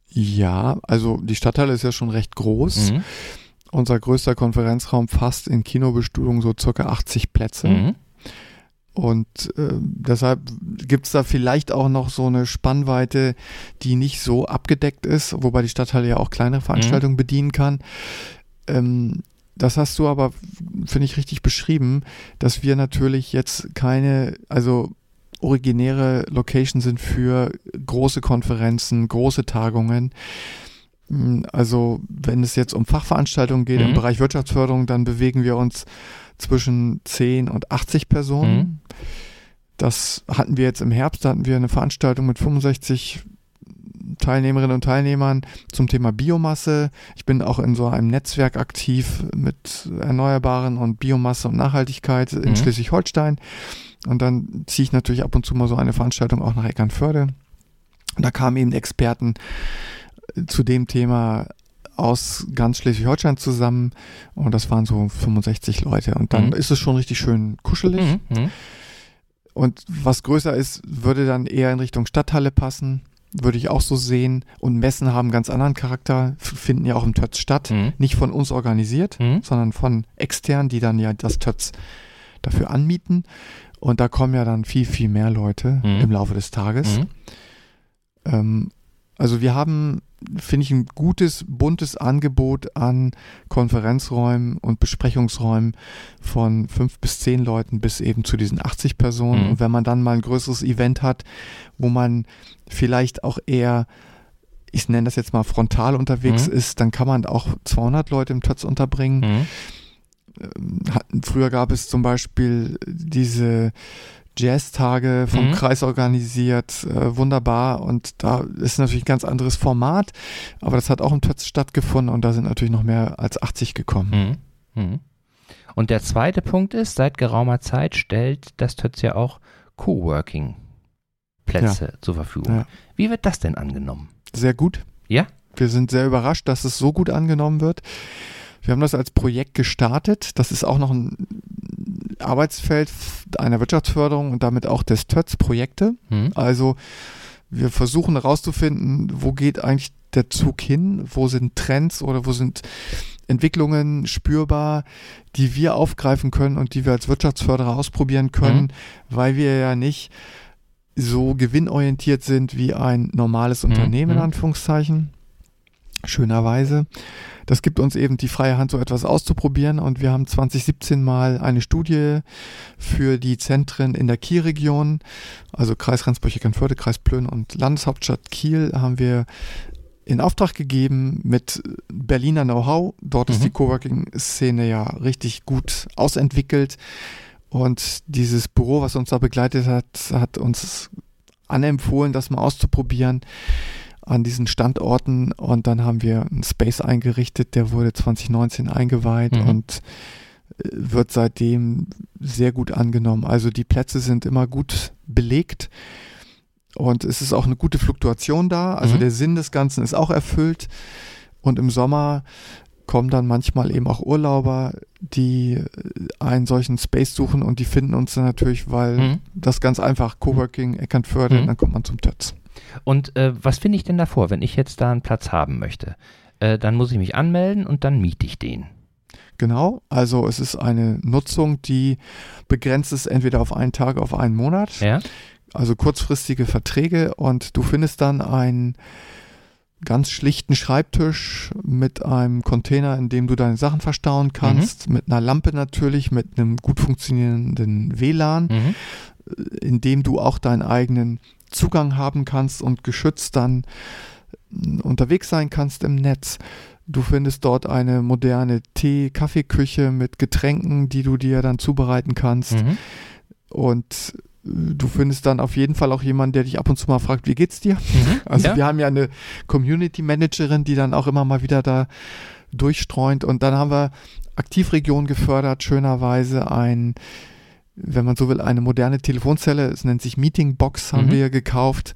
Ja, also die Stadthalle ist ja schon recht groß. Mhm. Unser größter Konferenzraum fasst in Kinobestuhlung so circa 80 Plätze. Mhm. Und äh, deshalb gibt es da vielleicht auch noch so eine Spannweite, die nicht so abgedeckt ist, wobei die Stadthalle ja auch kleinere Veranstaltungen bedienen kann. Ähm, das hast du aber, finde ich, richtig beschrieben, dass wir natürlich jetzt keine, also originäre Location sind für große Konferenzen, große Tagungen. Mm, Also wenn es jetzt um Fachveranstaltungen geht Mhm. im Bereich Wirtschaftsförderung, dann bewegen wir uns zwischen 10 und 80 Personen. Mhm. Das hatten wir jetzt im Herbst, da hatten wir eine Veranstaltung mit 65 Teilnehmerinnen und Teilnehmern zum Thema Biomasse. Ich bin auch in so einem Netzwerk aktiv mit Erneuerbaren und Biomasse und Nachhaltigkeit in Mhm. Schleswig-Holstein. Und dann ziehe ich natürlich ab und zu mal so eine Veranstaltung auch nach Eckernförde. Und da kamen eben Experten zu dem Thema aus ganz Schleswig-Holstein zusammen und das waren so 65 Leute. Und dann Mhm. ist es schon richtig schön kuschelig. Mhm. Mhm. Und was größer ist, würde dann eher in Richtung Stadthalle passen. Würde ich auch so sehen. Und Messen haben ganz anderen Charakter, finden ja auch im Tötz statt. Mhm. Nicht von uns organisiert, Mhm. sondern von extern, die dann ja das Tötz dafür anmieten. Und da kommen ja dann viel, viel mehr Leute Mhm. im Laufe des Tages. Ähm, also wir haben, finde ich, ein gutes, buntes Angebot an Konferenzräumen und Besprechungsräumen von fünf bis zehn Leuten bis eben zu diesen 80 Personen. Mhm. Und wenn man dann mal ein größeres Event hat, wo man vielleicht auch eher ich nenne das jetzt mal frontal unterwegs Mhm. ist, dann kann man auch 200 Leute im Tötz unterbringen. Mhm. Ähm, Früher gab es zum Beispiel diese Jazz-Tage vom Mhm. Kreis organisiert, äh, wunderbar. Und da ist natürlich ein ganz anderes Format, aber das hat auch im Tötz stattgefunden und da sind natürlich noch mehr als 80 gekommen. Mhm. Mhm. Und der zweite Punkt ist, seit geraumer Zeit stellt das Tötz ja auch Coworking-Plätze zur Verfügung. Ja. Wie wird das denn angenommen? Sehr gut. Ja? Wir sind sehr überrascht, dass es so gut angenommen wird. Wir haben das als Projekt gestartet. Das ist auch noch ein Arbeitsfeld einer Wirtschaftsförderung und damit auch des TÖTS Projekte. Mhm. Also wir versuchen herauszufinden, wo geht eigentlich der Zug hin, wo sind Trends oder wo sind Entwicklungen spürbar, die wir aufgreifen können und die wir als Wirtschaftsförderer ausprobieren können, weil wir ja nicht so gewinnorientiert sind wie ein normales Mhm. Unternehmen, in Mhm. Anführungszeichen. Schönerweise. Das gibt uns eben die freie Hand, so etwas auszuprobieren. Und wir haben 2017 mal eine Studie für die Zentren in der Kielregion, also Kreis Rendsburg-Eckernförde, Kreis Plön und Landeshauptstadt Kiel, haben wir in Auftrag gegeben mit Berliner Know-how. Dort ist Mhm. die Coworking-Szene ja richtig gut ausentwickelt. Und dieses Büro, was uns da begleitet hat, hat uns anempfohlen, das mal auszuprobieren an diesen Standorten. Und dann haben wir einen Space eingerichtet, der wurde 2019 eingeweiht Mhm. und äh, wird seitdem sehr gut angenommen. Also die Plätze sind immer gut belegt. Und es ist auch eine gute Fluktuation da. Also Mhm. der Sinn des Ganzen ist auch erfüllt. Und im Sommer kommen dann manchmal eben auch Urlauber, die äh, einen solchen Space suchen und die finden uns dann natürlich, weil Mhm. das ganz einfach Coworking, Eckernförde, Mhm. dann kommt man zum Tötz. Und äh, was finde ich denn davor, wenn ich jetzt da einen Platz haben möchte? Äh, dann muss ich mich anmelden und dann miete ich den. Genau, also es ist eine Nutzung, die begrenzt ist entweder auf einen Tag, auf einen Monat, Ja? also kurzfristige Verträge und du findest dann einen ganz schlichten Schreibtisch mit einem Container, in dem du deine Sachen verstauen kannst, mit einer Lampe natürlich, mit einem gut funktionierenden WLAN, Mhm. in dem du auch deinen eigenen Zugang haben kannst und geschützt dann äh, unterwegs sein kannst im Netz. Du findest dort eine moderne Tee-Kaffeeküche mit Getränken, die du dir dann zubereiten kannst. Mhm. Und äh, du findest dann auf jeden Fall auch jemanden, der dich ab und zu mal fragt, wie geht's dir? Mhm. Also ja? wir haben ja eine Community Managerin, die dann auch immer mal wieder da durchstreunt. Und dann haben wir Aktivregion gefördert, schönerweise ein wenn man so will, eine moderne Telefonzelle. Es nennt sich Meeting Box, haben Mhm. wir gekauft.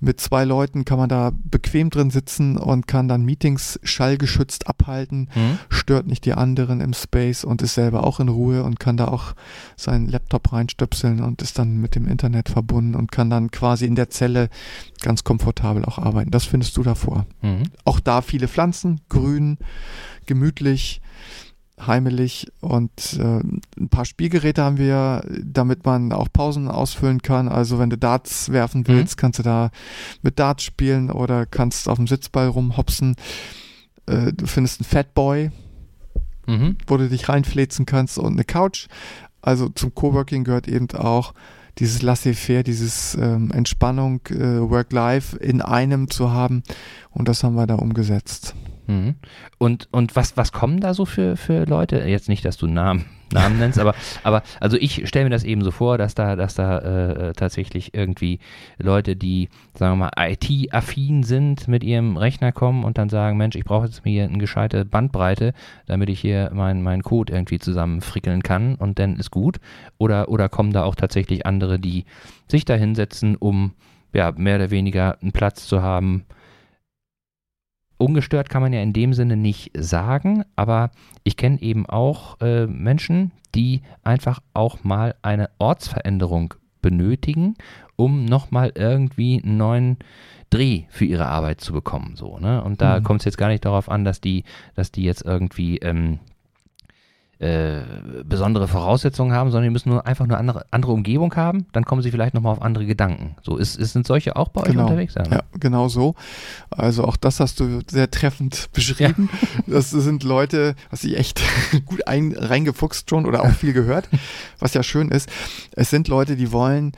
Mit zwei Leuten kann man da bequem drin sitzen und kann dann Meetings schallgeschützt abhalten, Mhm. stört nicht die anderen im Space und ist selber auch in Ruhe und kann da auch seinen Laptop reinstöpseln und ist dann mit dem Internet verbunden und kann dann quasi in der Zelle ganz komfortabel auch arbeiten. Das findest du davor. Mhm. Auch da viele Pflanzen, grün, gemütlich, heimelig und äh, ein paar Spielgeräte haben wir, damit man auch Pausen ausfüllen kann. Also wenn du Darts werfen Mhm. willst, kannst du da mit Darts spielen oder kannst auf dem Sitzball rumhopsen. Äh, du findest einen Fatboy, Mhm. wo du dich reinfläzen kannst und eine Couch. Also zum Coworking gehört eben auch dieses Laissez-faire, dieses ähm, Entspannung, äh, Work-Life in einem zu haben. Und das haben wir da umgesetzt. Mhm. Und, und was, was kommen da so für, für Leute? Jetzt nicht, dass du Namen, Namen nennst, aber, aber also ich stelle mir das eben so vor, dass da, dass da äh, tatsächlich irgendwie Leute, die, sagen wir mal, IT-affin sind, mit ihrem Rechner kommen und dann sagen, Mensch, ich brauche jetzt hier eine gescheite Bandbreite, damit ich hier meinen mein Code irgendwie zusammenfrickeln kann und dann ist gut. Oder, oder kommen da auch tatsächlich andere, die sich da hinsetzen, um ja, mehr oder weniger einen Platz zu haben, ungestört kann man ja in dem Sinne nicht sagen, aber ich kenne eben auch äh, Menschen, die einfach auch mal eine Ortsveränderung benötigen, um nochmal irgendwie einen neuen Dreh für ihre Arbeit zu bekommen. So, ne? Und da Mhm. kommt es jetzt gar nicht darauf an, dass die, dass die jetzt irgendwie ähm, äh, besondere Voraussetzungen haben, sondern die müssen nur einfach eine andere, andere Umgebung haben, dann kommen sie vielleicht nochmal auf andere Gedanken. So, ist, ist, sind solche auch bei euch Genau. unterwegs? Ja, genau so. Also auch das hast du sehr treffend beschrieben. Das sind Leute, hast dich echt gut ein, reingefuchst schon oder auch viel gehört, was ja schön ist. Es sind Leute, die wollen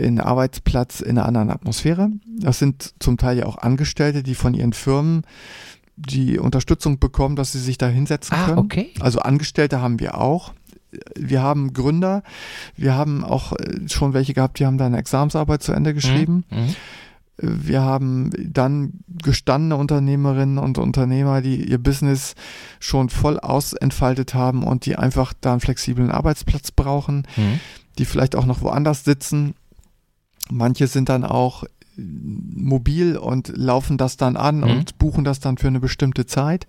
einen Arbeitsplatz in einer anderen Atmosphäre. Das sind zum Teil ja auch Angestellte, die von ihren Firmen die Unterstützung bekommen, dass sie sich da hinsetzen Ah, können. okay. Also Angestellte haben wir auch. Wir haben Gründer. Wir haben auch äh, schon welche gehabt, die haben da eine Examensarbeit zu Ende geschrieben. Mhm. Wir haben dann gestandene Unternehmerinnen und Unternehmer, die ihr Business schon voll ausentfaltet haben und die einfach da einen flexiblen Arbeitsplatz brauchen, Mhm. die vielleicht auch noch woanders sitzen. Manche sind dann auch mobil und laufen das dann an Mhm. und buchen das dann für eine bestimmte Zeit.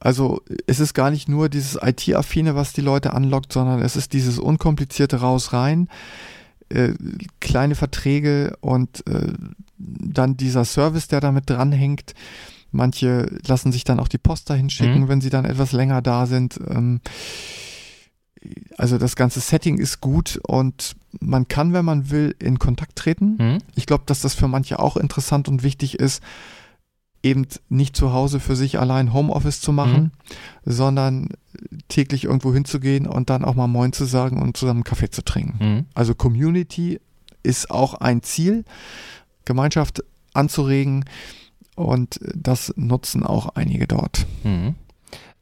Also es ist gar nicht nur dieses IT-Affine, was die Leute anlockt, sondern es ist dieses unkomplizierte Raus-Rein, äh, kleine Verträge und äh, dann dieser Service, der damit dranhängt. Manche lassen sich dann auch die Post dahin schicken, Mhm. wenn sie dann etwas länger da sind. Ähm, also das ganze Setting ist gut und man kann, wenn man will, in Kontakt treten. Mhm. Ich glaube, dass das für manche auch interessant und wichtig ist, eben nicht zu Hause für sich allein Homeoffice zu machen, sondern täglich irgendwo hinzugehen und dann auch mal Moin zu sagen und zusammen Kaffee zu trinken. Mhm. Also Community ist auch ein Ziel, Gemeinschaft anzuregen und das nutzen auch einige dort. Mhm.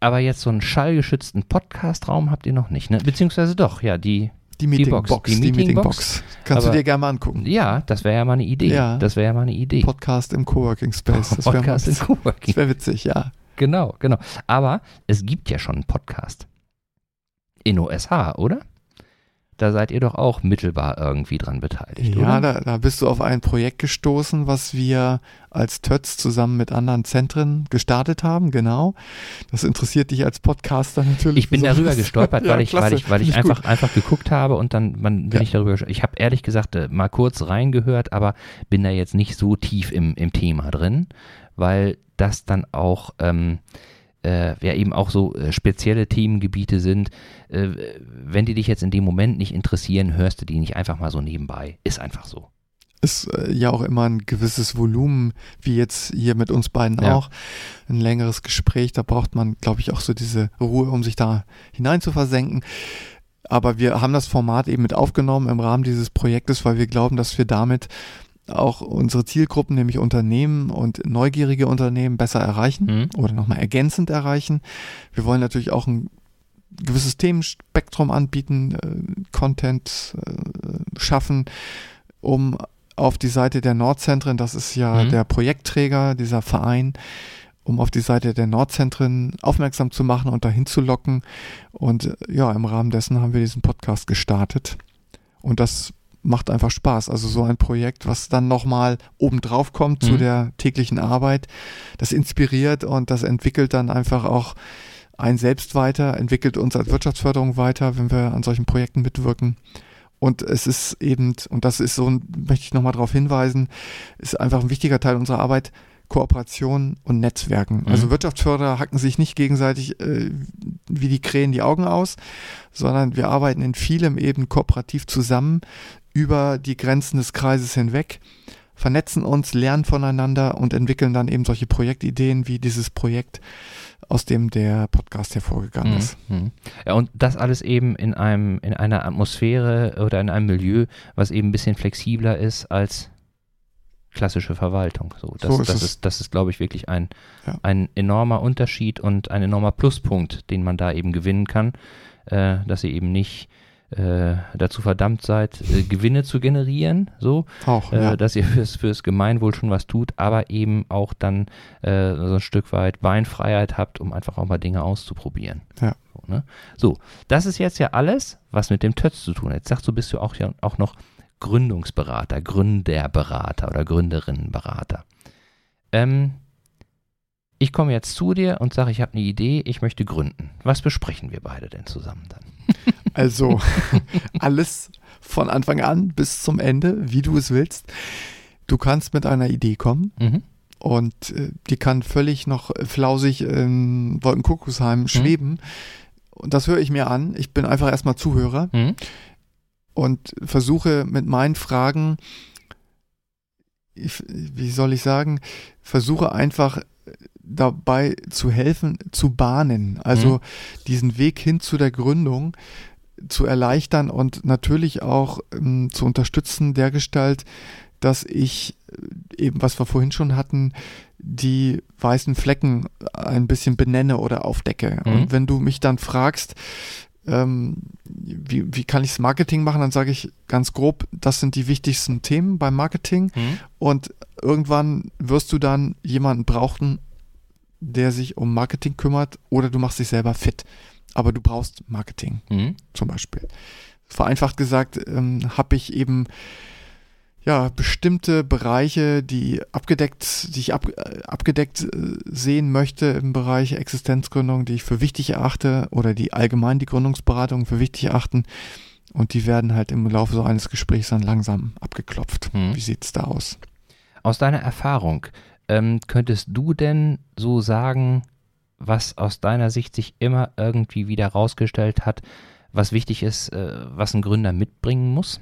Aber jetzt so einen schallgeschützten Podcast-Raum habt ihr noch nicht, ne? Beziehungsweise doch, ja, die. Die Meeting Box, Box, die die, Meeting Meeting Box. Box. Kannst Aber- du dir gerne mal angucken. Ja, das wäre ja mal eine Idee. Ja. Das wäre ja mal eine Idee. Podcast im Coworking Space. Das wäre Podcast in Coworking. das wär witzig, ja. Genau, genau. Aber es gibt ja schon einen Podcast. In OSH, oder? Da seid ihr doch auch mittelbar irgendwie dran beteiligt, Ja, oder? da, da bist du auf ein Projekt gestoßen, was wir als TÖTS zusammen mit anderen Zentren gestartet haben, genau. Das interessiert dich als Podcaster natürlich. Ich bin besonders. darüber gestolpert, Ja, weil ich, weil ich, weil ich einfach, einfach geguckt habe und dann man, bin Ja. ich darüber. Ich habe ehrlich gesagt äh, mal kurz reingehört, aber bin da jetzt nicht so tief im, im Thema drin, weil das dann auch ähm, äh, ja eben auch so äh, spezielle Themengebiete sind. Äh, wenn die dich jetzt in dem Moment nicht interessieren, hörst du die nicht einfach mal so nebenbei. Ist einfach so. Ist äh, ja auch immer ein gewisses Volumen, wie jetzt hier mit uns beiden Ja. auch. Ein längeres Gespräch, da braucht man, glaube ich, auch so diese Ruhe, um sich da hinein zu versenken. Aber wir haben das Format eben mit aufgenommen im Rahmen dieses Projektes, weil wir glauben, dass wir damit auch unsere Zielgruppen, nämlich Unternehmen und neugierige Unternehmen, besser erreichen Mhm. oder nochmal ergänzend erreichen. Wir wollen natürlich auch ein gewisses Themenspektrum anbieten, äh, Content äh, schaffen, um auf die Seite der Nordzentren, das ist ja Mhm. der Projektträger, dieser Verein, um auf die Seite der Nordzentren aufmerksam zu machen und dahin zu locken. Und äh, ja, im Rahmen dessen haben wir diesen Podcast gestartet. Und das macht einfach Spaß. Also so ein Projekt, was dann nochmal obendrauf kommt mhm. zu der täglichen Arbeit, das inspiriert und das entwickelt dann einfach auch ein selbst weiter, entwickelt uns als Wirtschaftsförderung weiter, wenn wir an solchen Projekten mitwirken. Und es ist eben, und das ist so, möchte ich nochmal darauf hinweisen, ist einfach ein wichtiger Teil unserer Arbeit, Kooperation und Netzwerken. Mhm. Also Wirtschaftsförderer hacken sich nicht gegenseitig äh, wie die Krähen die Augen aus, sondern wir arbeiten in vielem eben kooperativ zusammen über die Grenzen des Kreises hinweg, vernetzen uns, lernen voneinander und entwickeln dann eben solche Projektideen wie dieses Projekt, aus dem der Podcast hervorgegangen mhm. ist. Mhm. Ja, und das alles eben in einem, in einer Atmosphäre oder in einem Milieu, was eben ein bisschen flexibler ist als klassische Verwaltung. So, das, so ist das, ist, das ist, glaube ich, wirklich ein, ja. ein enormer Unterschied und ein enormer Pluspunkt, den man da eben gewinnen kann, äh, dass ihr eben nicht äh, dazu verdammt seid, äh, Gewinne zu generieren, so, auch, äh, ja. dass ihr fürs, fürs Gemeinwohl schon was tut, aber eben auch dann äh, so ein Stück weit Beinfreiheit habt, um einfach auch mal Dinge auszuprobieren. Ja. So, ne? so, das ist jetzt ja alles, was mit dem Tötz zu tun hat. Jetzt sagst du, bist du auch ja auch noch Gründungsberater, Gründerberater oder Gründerinnenberater. Ähm, ich komme jetzt zu dir und sage, ich habe eine Idee, ich möchte gründen. Was besprechen wir beide denn zusammen dann? Also alles von Anfang an bis zum Ende, wie du es willst. Du kannst mit einer Idee kommen mhm. und äh, die kann völlig noch flausig in Wolkenkuckucksheim mhm. schweben. Und das höre ich mir an. Ich bin einfach erstmal Zuhörer mhm. und versuche mit meinen Fragen, ich, wie soll ich sagen, versuche einfach dabei zu helfen, zu bahnen. Also mhm. diesen Weg hin zu der Gründung zu erleichtern und natürlich auch ähm, zu unterstützen, der Gestalt, dass ich äh, eben, was wir vorhin schon hatten, die weißen Flecken ein bisschen benenne oder aufdecke. Mhm. Und wenn du mich dann fragst, ähm, wie, wie kann ich das Marketing machen, dann sage ich ganz grob, das sind die wichtigsten Themen beim Marketing. Mhm. Und irgendwann wirst du dann jemanden brauchen, der sich um Marketing kümmert oder du machst dich selber fit aber du brauchst Marketing mhm. zum Beispiel. Vereinfacht gesagt ähm, habe ich eben ja bestimmte Bereiche, die abgedeckt, die ich ab, äh, abgedeckt äh, sehen möchte im Bereich Existenzgründung, die ich für wichtig erachte oder die allgemein die Gründungsberatung für wichtig erachten. Und die werden halt im Laufe so eines Gesprächs dann langsam abgeklopft. Mhm. Wie sieht's da aus? Aus deiner Erfahrung, ähm, könntest du denn so sagen, was aus deiner Sicht sich immer irgendwie wieder rausgestellt hat, was wichtig ist, äh, was ein Gründer mitbringen muss?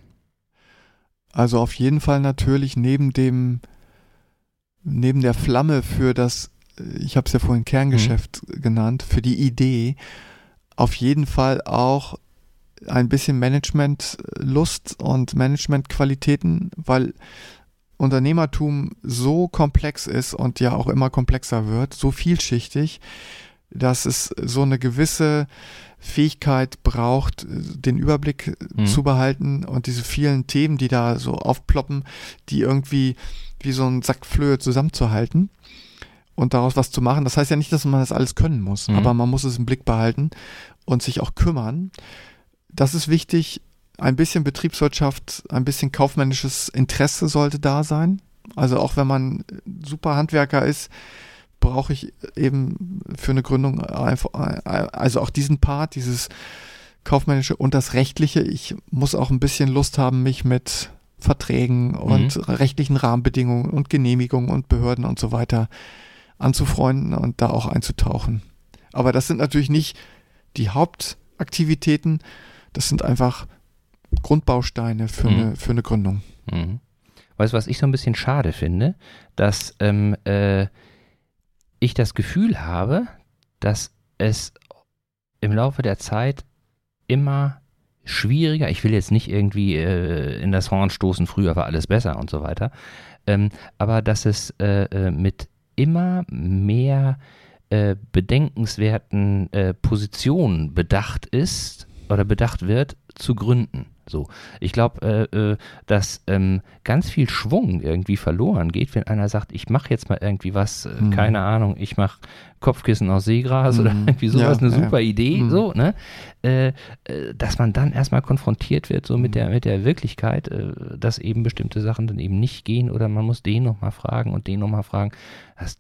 Also auf jeden Fall natürlich neben dem, neben der Flamme für das, ich habe es ja vorhin Kerngeschäft mhm. genannt, für die Idee, auf jeden Fall auch ein bisschen Managementlust und Managementqualitäten, weil Unternehmertum so komplex ist und ja auch immer komplexer wird, so vielschichtig, dass es so eine gewisse Fähigkeit braucht, den Überblick mhm. zu behalten und diese vielen Themen, die da so aufploppen, die irgendwie wie so ein Sack Flöhe zusammenzuhalten und daraus was zu machen. Das heißt ja nicht, dass man das alles können muss, mhm. aber man muss es im Blick behalten und sich auch kümmern. Das ist wichtig, ein bisschen Betriebswirtschaft, ein bisschen kaufmännisches Interesse sollte da sein. Also auch wenn man super Handwerker ist, brauche ich eben für eine Gründung einfach, also auch diesen Part, dieses kaufmännische und das rechtliche. Ich muss auch ein bisschen Lust haben, mich mit Verträgen und mhm. rechtlichen Rahmenbedingungen und Genehmigungen und Behörden und so weiter anzufreunden und da auch einzutauchen. Aber das sind natürlich nicht die Hauptaktivitäten. Das sind einfach Grundbausteine für, mhm. eine, für eine Gründung. Mhm. Weißt du, was ich so ein bisschen schade finde? Dass ähm, äh, ich das Gefühl habe, dass es im Laufe der Zeit immer schwieriger, ich will jetzt nicht irgendwie äh, in das Horn stoßen, früher war alles besser und so weiter, ähm, aber dass es äh, äh mit immer mehr äh, bedenkenswerten äh, Positionen bedacht ist oder bedacht wird, zu gründen. So, ich glaube, äh, äh, dass ähm, ganz viel Schwung irgendwie verloren geht, wenn einer sagt, ich mache jetzt mal irgendwie was, äh, mhm. keine Ahnung, ich mache Kopfkissen aus Seegras mhm. oder irgendwie sowas, ja, eine super ja. Idee, mhm. so, ne? Äh, äh, dass man dann erstmal konfrontiert wird, so mit der, mit der Wirklichkeit, äh, dass eben bestimmte Sachen dann eben nicht gehen oder man muss den nochmal fragen und den nochmal fragen. Das,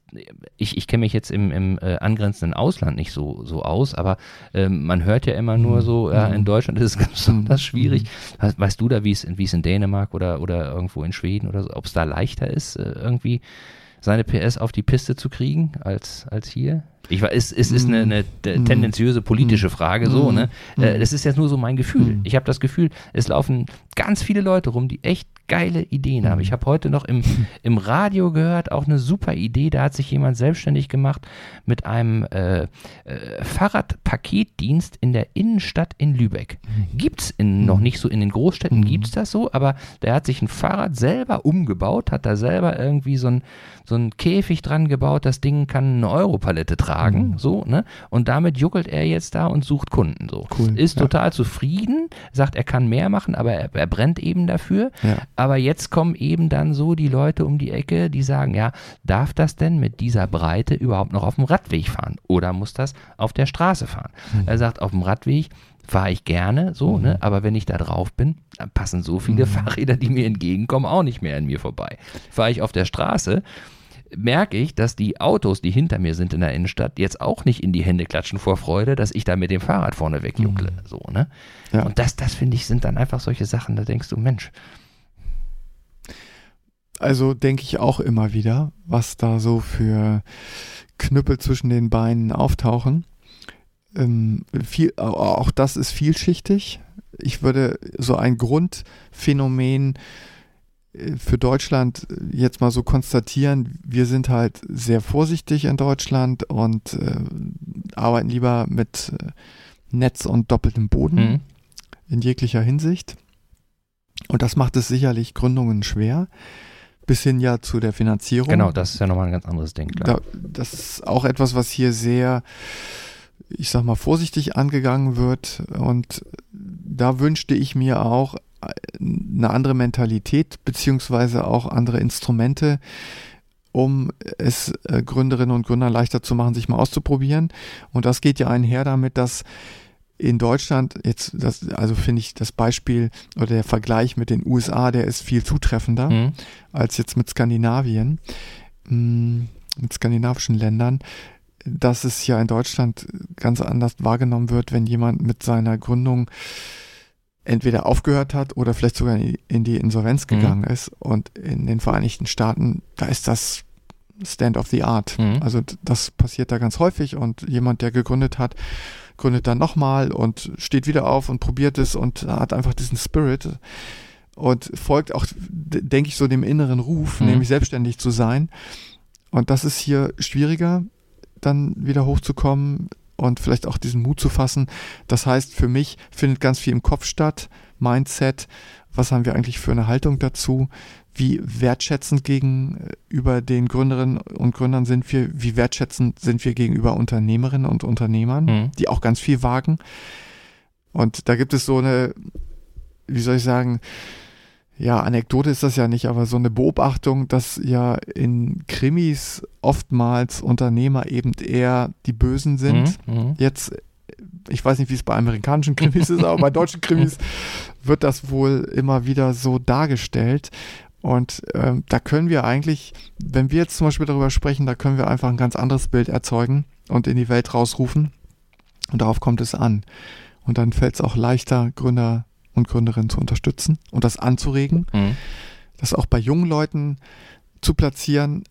ich ich kenne mich jetzt im, im äh, angrenzenden Ausland nicht so, so aus, aber ähm, man hört ja immer nur mhm. so, ja, in mhm. Deutschland ist es ganz besonders schwierig. Weißt du da, wie es in Dänemark oder, oder irgendwo in Schweden oder so, ob es da leichter ist, irgendwie seine PS auf die Piste zu kriegen als, als hier? Ich weiß, es, es ist eine, eine mm. tendenziöse politische mm. Frage, so, ne? Mm. Äh, das ist jetzt nur so mein Gefühl. Ich habe das Gefühl, es laufen ganz viele Leute rum, die echt geile Ideen haben. Ich habe heute noch im, im Radio gehört, auch eine super Idee. Da hat sich jemand selbstständig gemacht mit einem äh, äh, Fahrradpaketdienst in der Innenstadt in Lübeck. Gibt es noch nicht so in den Großstädten, gibt es das so, aber der hat sich ein Fahrrad selber umgebaut, hat da selber irgendwie so ein, so ein Käfig dran gebaut. Das Ding kann eine Europalette tragen, mhm. so, ne? Und damit juckelt er jetzt da und sucht Kunden, so. Cool, Ist ja. total zufrieden, sagt, er kann mehr machen, aber er, er brennt eben dafür. Ja. Aber jetzt kommen eben dann so die Leute um die Ecke, die sagen, ja, darf das denn mit dieser Breite überhaupt noch auf dem Radweg fahren? Oder muss das auf der Straße fahren? Mhm. Er sagt, auf dem Radweg fahre ich gerne so, mhm. ne? aber wenn ich da drauf bin, dann passen so viele mhm. Fahrräder, die mir entgegenkommen, auch nicht mehr an mir vorbei. Fahre ich auf der Straße, merke ich, dass die Autos, die hinter mir sind in der Innenstadt, jetzt auch nicht in die Hände klatschen vor Freude, dass ich da mit dem Fahrrad vorne wegjuckle. Mhm. So, ne? Ja. Und das, das finde ich, sind dann einfach solche Sachen, da denkst du, Mensch. Also denke ich auch immer wieder, was da so für Knüppel zwischen den Beinen auftauchen. Ähm, viel, auch das ist vielschichtig. Ich würde so ein Grundphänomen äh, für Deutschland jetzt mal so konstatieren, wir sind halt sehr vorsichtig in Deutschland und äh, arbeiten lieber mit äh, Netz und doppeltem Boden mhm. in jeglicher Hinsicht. Und das macht es sicherlich Gründungen schwer, bis hin ja zu der Finanzierung. Genau, das ist ja nochmal ein ganz anderes Ding. Da, das ist auch etwas, was hier sehr, ich sag mal, vorsichtig angegangen wird. Und da wünschte ich mir auch eine andere Mentalität beziehungsweise auch andere Instrumente, um es äh, Gründerinnen und Gründern leichter zu machen, sich mal auszuprobieren. Und das geht ja einher damit, dass in Deutschland jetzt, das, also finde ich das Beispiel oder der Vergleich mit den USA, der ist viel zutreffender mhm. als jetzt mit Skandinavien, mm, mit skandinavischen Ländern, dass es ja in Deutschland ganz anders wahrgenommen wird, wenn jemand mit seiner Gründung entweder aufgehört hat oder vielleicht sogar in die Insolvenz mhm. gegangen mhm. ist. Und in den Vereinigten Staaten, da ist das Stand of the Art. Mhm. Also das passiert da ganz häufig und jemand, der gegründet hat, gründet dann nochmal und steht wieder auf und probiert es und hat einfach diesen Spirit und folgt auch, denke ich, so dem inneren Ruf, mhm. nämlich selbstständig zu sein. Und das ist hier schwieriger, dann wieder hochzukommen und vielleicht auch diesen Mut zu fassen. Das heißt, für mich findet ganz viel im Kopf statt, Mindset, was haben wir eigentlich für eine Haltung dazu, wie wertschätzend gegenüber den Gründerinnen und Gründern sind wir, wie wertschätzend sind wir gegenüber Unternehmerinnen und Unternehmern, mhm. die auch ganz viel wagen. Und da gibt es so eine, wie soll ich sagen, ja, Anekdote ist das ja nicht, aber so eine Beobachtung, dass ja in Krimis oftmals Unternehmer eben eher die Bösen sind. Mhm, mhm. Jetzt, ich weiß nicht, wie es bei amerikanischen Krimis ist, aber bei deutschen Krimis wird das wohl immer wieder so dargestellt. Und ähm, da können wir eigentlich, wenn wir jetzt zum Beispiel darüber sprechen, da können wir einfach ein ganz anderes Bild erzeugen und in die Welt rausrufen. Und darauf kommt es an. Und dann fällt es auch leichter, Gründer und Gründerinnen zu unterstützen und das anzuregen. Mhm. Das auch bei jungen Leuten zu platzieren,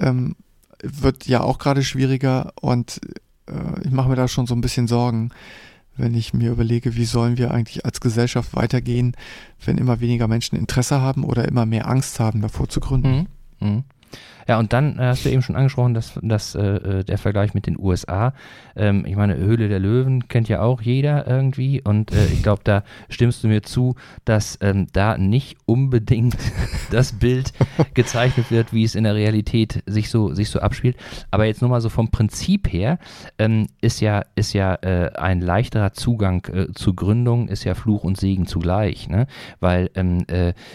ähm, wird ja auch gerade schwieriger und äh, ich mache mir da schon so ein bisschen Sorgen, wenn ich mir überlege, wie sollen wir eigentlich als Gesellschaft weitergehen, wenn immer weniger Menschen Interesse haben oder immer mehr Angst haben, davor zu gründen. Mhm. Mhm. Ja, und dann äh, hast du eben schon angesprochen, dass, dass äh, äh der Vergleich mit den USA. Ähm, ich meine, Höhle der Löwen kennt ja auch jeder irgendwie. Und äh, ich glaube, da stimmst du mir zu, dass ähm, da nicht unbedingt das Bild gezeichnet wird, wie es in der Realität sich so, sich so abspielt. Aber jetzt nur mal so vom Prinzip her ähm, ist ja, ist ja äh, ein leichterer Zugang äh, zu Gründung, ist ja Fluch und Segen zugleich. Ne? Weil ähm,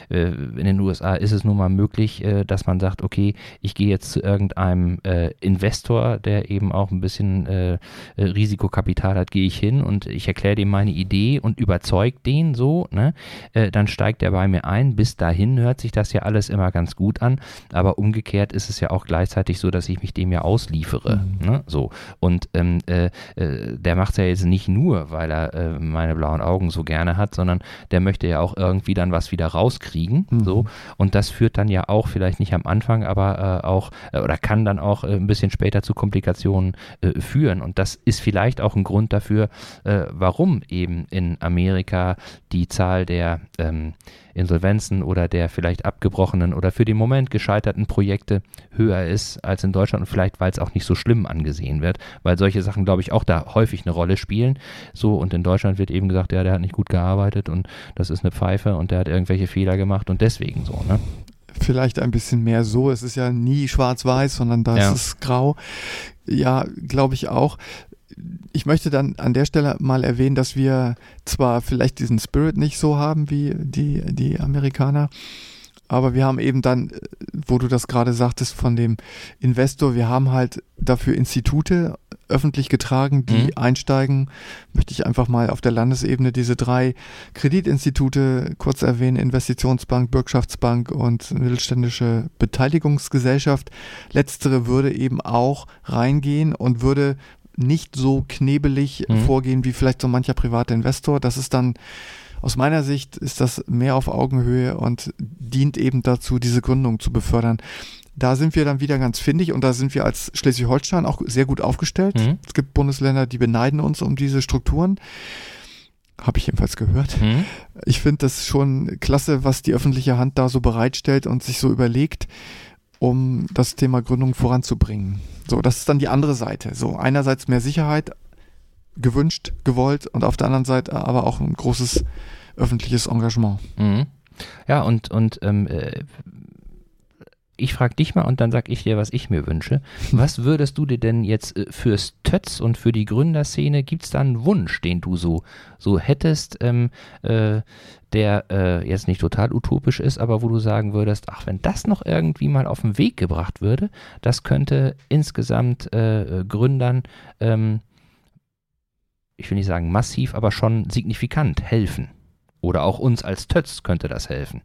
in den USA ist es nun mal möglich, dass man sagt, okay, ich gehe jetzt zu irgendeinem äh, Investor, der eben auch ein bisschen äh, äh Risikokapital hat, gehe ich hin und ich erkläre dem meine Idee und überzeuge den so, ne? Äh, dann steigt er bei mir ein. Bis dahin hört sich das ja alles immer ganz gut an, aber umgekehrt ist es ja auch gleichzeitig so, dass ich mich dem ja ausliefere. Mhm. Ne? So. Und ähm, äh, äh, der macht es ja jetzt nicht nur, weil er meine blauen Augen so gerne hat, sondern der möchte ja auch irgendwie dann was wieder rauskriegen. Mhm. So. Und das führt dann ja auch vielleicht nicht am Anfang, aber auch äh, oder kann dann auch äh, ein bisschen später zu Komplikationen äh, führen. Und das ist vielleicht auch ein Grund dafür, äh, warum eben in Amerika die Zahl der ähm, Insolvenzen oder der vielleicht abgebrochenen oder für den Moment gescheiterten Projekte höher ist als in Deutschland und vielleicht, weil es auch nicht so schlimm angesehen wird, weil solche Sachen, glaube ich, auch da häufig eine Rolle spielen. So, und in Deutschland wird eben gesagt, ja, der hat nicht gut gearbeitet und das ist eine Pfeife und der hat irgendwelche Fehler gemacht und deswegen so, ne? Vielleicht ein bisschen mehr so. Es ist ja nie schwarz-weiß, sondern da ja. ist es grau. Ja, glaube ich auch. Ich möchte dann an der Stelle mal erwähnen, dass wir zwar vielleicht diesen Spirit nicht so haben wie die, die Amerikaner, aber wir haben eben dann, wo du das gerade sagtest, von dem Investor, wir haben halt dafür Institute öffentlich getragen, die mhm. einsteigen. Möchte ich einfach mal auf der Landesebene diese drei Kreditinstitute kurz erwähnen, Investitionsbank, Bürgschaftsbank und mittelständische Beteiligungsgesellschaft. Letztere würde eben auch reingehen und würde nicht so knebelig mhm. vorgehen wie vielleicht so mancher private Investor. Das ist dann aus meiner Sicht ist das mehr auf Augenhöhe und dient eben dazu, diese Gründung zu befördern. Da sind wir dann wieder ganz findig und da sind wir als Schleswig-Holstein auch sehr gut aufgestellt. Mhm. Es gibt Bundesländer, die beneiden uns um diese Strukturen. Habe ich jedenfalls gehört. Mhm. Ich finde das schon klasse, was die öffentliche Hand da so bereitstellt und sich so überlegt, um das Thema Gründung voranzubringen. So, das ist dann die andere Seite. So, einerseits mehr Sicherheit, gewünscht, gewollt und auf der anderen Seite aber auch ein großes öffentliches Engagement. Mhm. Ja, und, und ähm, äh, ich frage dich mal und dann sag ich dir, was ich mir wünsche. Was würdest du dir denn jetzt äh, fürs Tötz und für die Gründerszene, gibt es da einen Wunsch, den du so, so hättest, ähm, äh, der äh, jetzt nicht total utopisch ist, aber wo du sagen würdest, ach, wenn das noch irgendwie mal auf den Weg gebracht würde, das könnte insgesamt äh, Gründern ähm, ich will nicht sagen massiv, aber schon signifikant helfen. Oder auch uns als Tötz könnte das helfen.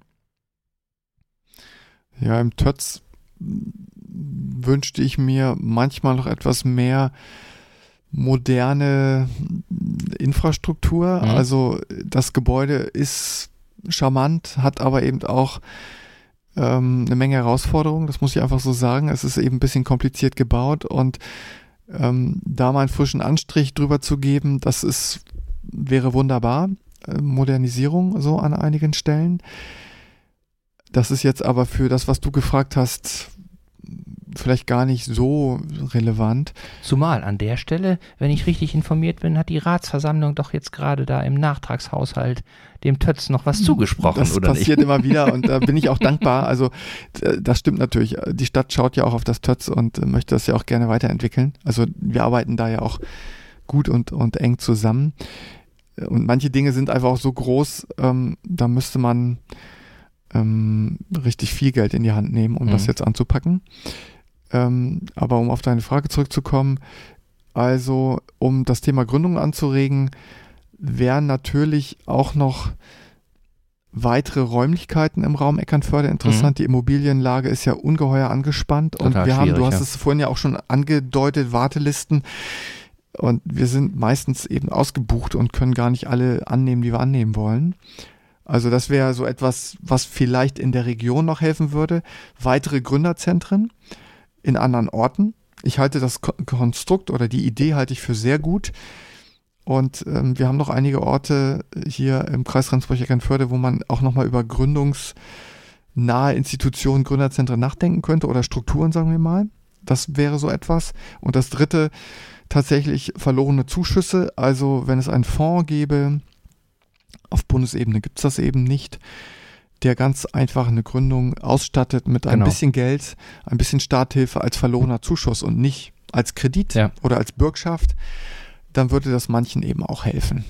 Ja, im Tötz wünschte ich mir manchmal noch etwas mehr moderne Infrastruktur. Mhm. Also das Gebäude ist charmant, hat aber eben auch ähm, eine Menge Herausforderungen, das muss ich einfach so sagen. Es ist eben ein bisschen kompliziert gebaut und ähm, da mal einen frischen Anstrich drüber zu geben, das ist, wäre wunderbar. Äh, Modernisierung so an einigen Stellen. Das ist jetzt aber für das, was du gefragt hast, vielleicht gar nicht so relevant. Zumal an der Stelle, wenn ich richtig informiert bin, hat die Ratsversammlung doch jetzt gerade da im Nachtragshaushalt dem Tötz noch was zugesprochen, das oder nicht? Das passiert immer wieder und da bin ich auch dankbar. Also das stimmt natürlich. Die Stadt schaut ja auch auf das Tötz und möchte das ja auch gerne weiterentwickeln. Also wir arbeiten da ja auch gut und, und eng zusammen. Und manche Dinge sind einfach auch so groß, ähm, da müsste man ähm, richtig viel Geld in die Hand nehmen, um mhm. das jetzt anzupacken. Ähm, aber um auf deine Frage zurückzukommen, also um das Thema Gründung anzuregen, wären natürlich auch noch weitere Räumlichkeiten im Raum Eckernförde interessant. Mhm. Die Immobilienlage ist ja ungeheuer angespannt Total und wir haben, du hast ja. es vorhin ja auch schon angedeutet, Wartelisten und wir sind meistens eben ausgebucht und können gar nicht alle annehmen, die wir annehmen wollen. Also das wäre so etwas, was vielleicht in der Region noch helfen würde. Weitere Gründerzentren in anderen Orten. Ich halte das Konstrukt oder die Idee halte ich für sehr gut. Und ähm, wir haben noch einige Orte hier im Kreis Rendsburg-Eckernförde, wo man auch nochmal über Gründungsmöglichkeiten nahe Institutionen, Gründerzentren nachdenken könnte oder Strukturen, sagen wir mal. Das wäre so etwas. Und das dritte, tatsächlich verlorene Zuschüsse. Also wenn es einen Fonds gäbe, auf Bundesebene gibt es das eben nicht, der ganz einfach eine Gründung ausstattet mit ein Genau. bisschen Geld, ein bisschen Starthilfe als verlorener Zuschuss und nicht als Kredit Ja. oder als Bürgschaft, dann würde das manchen eben auch helfen.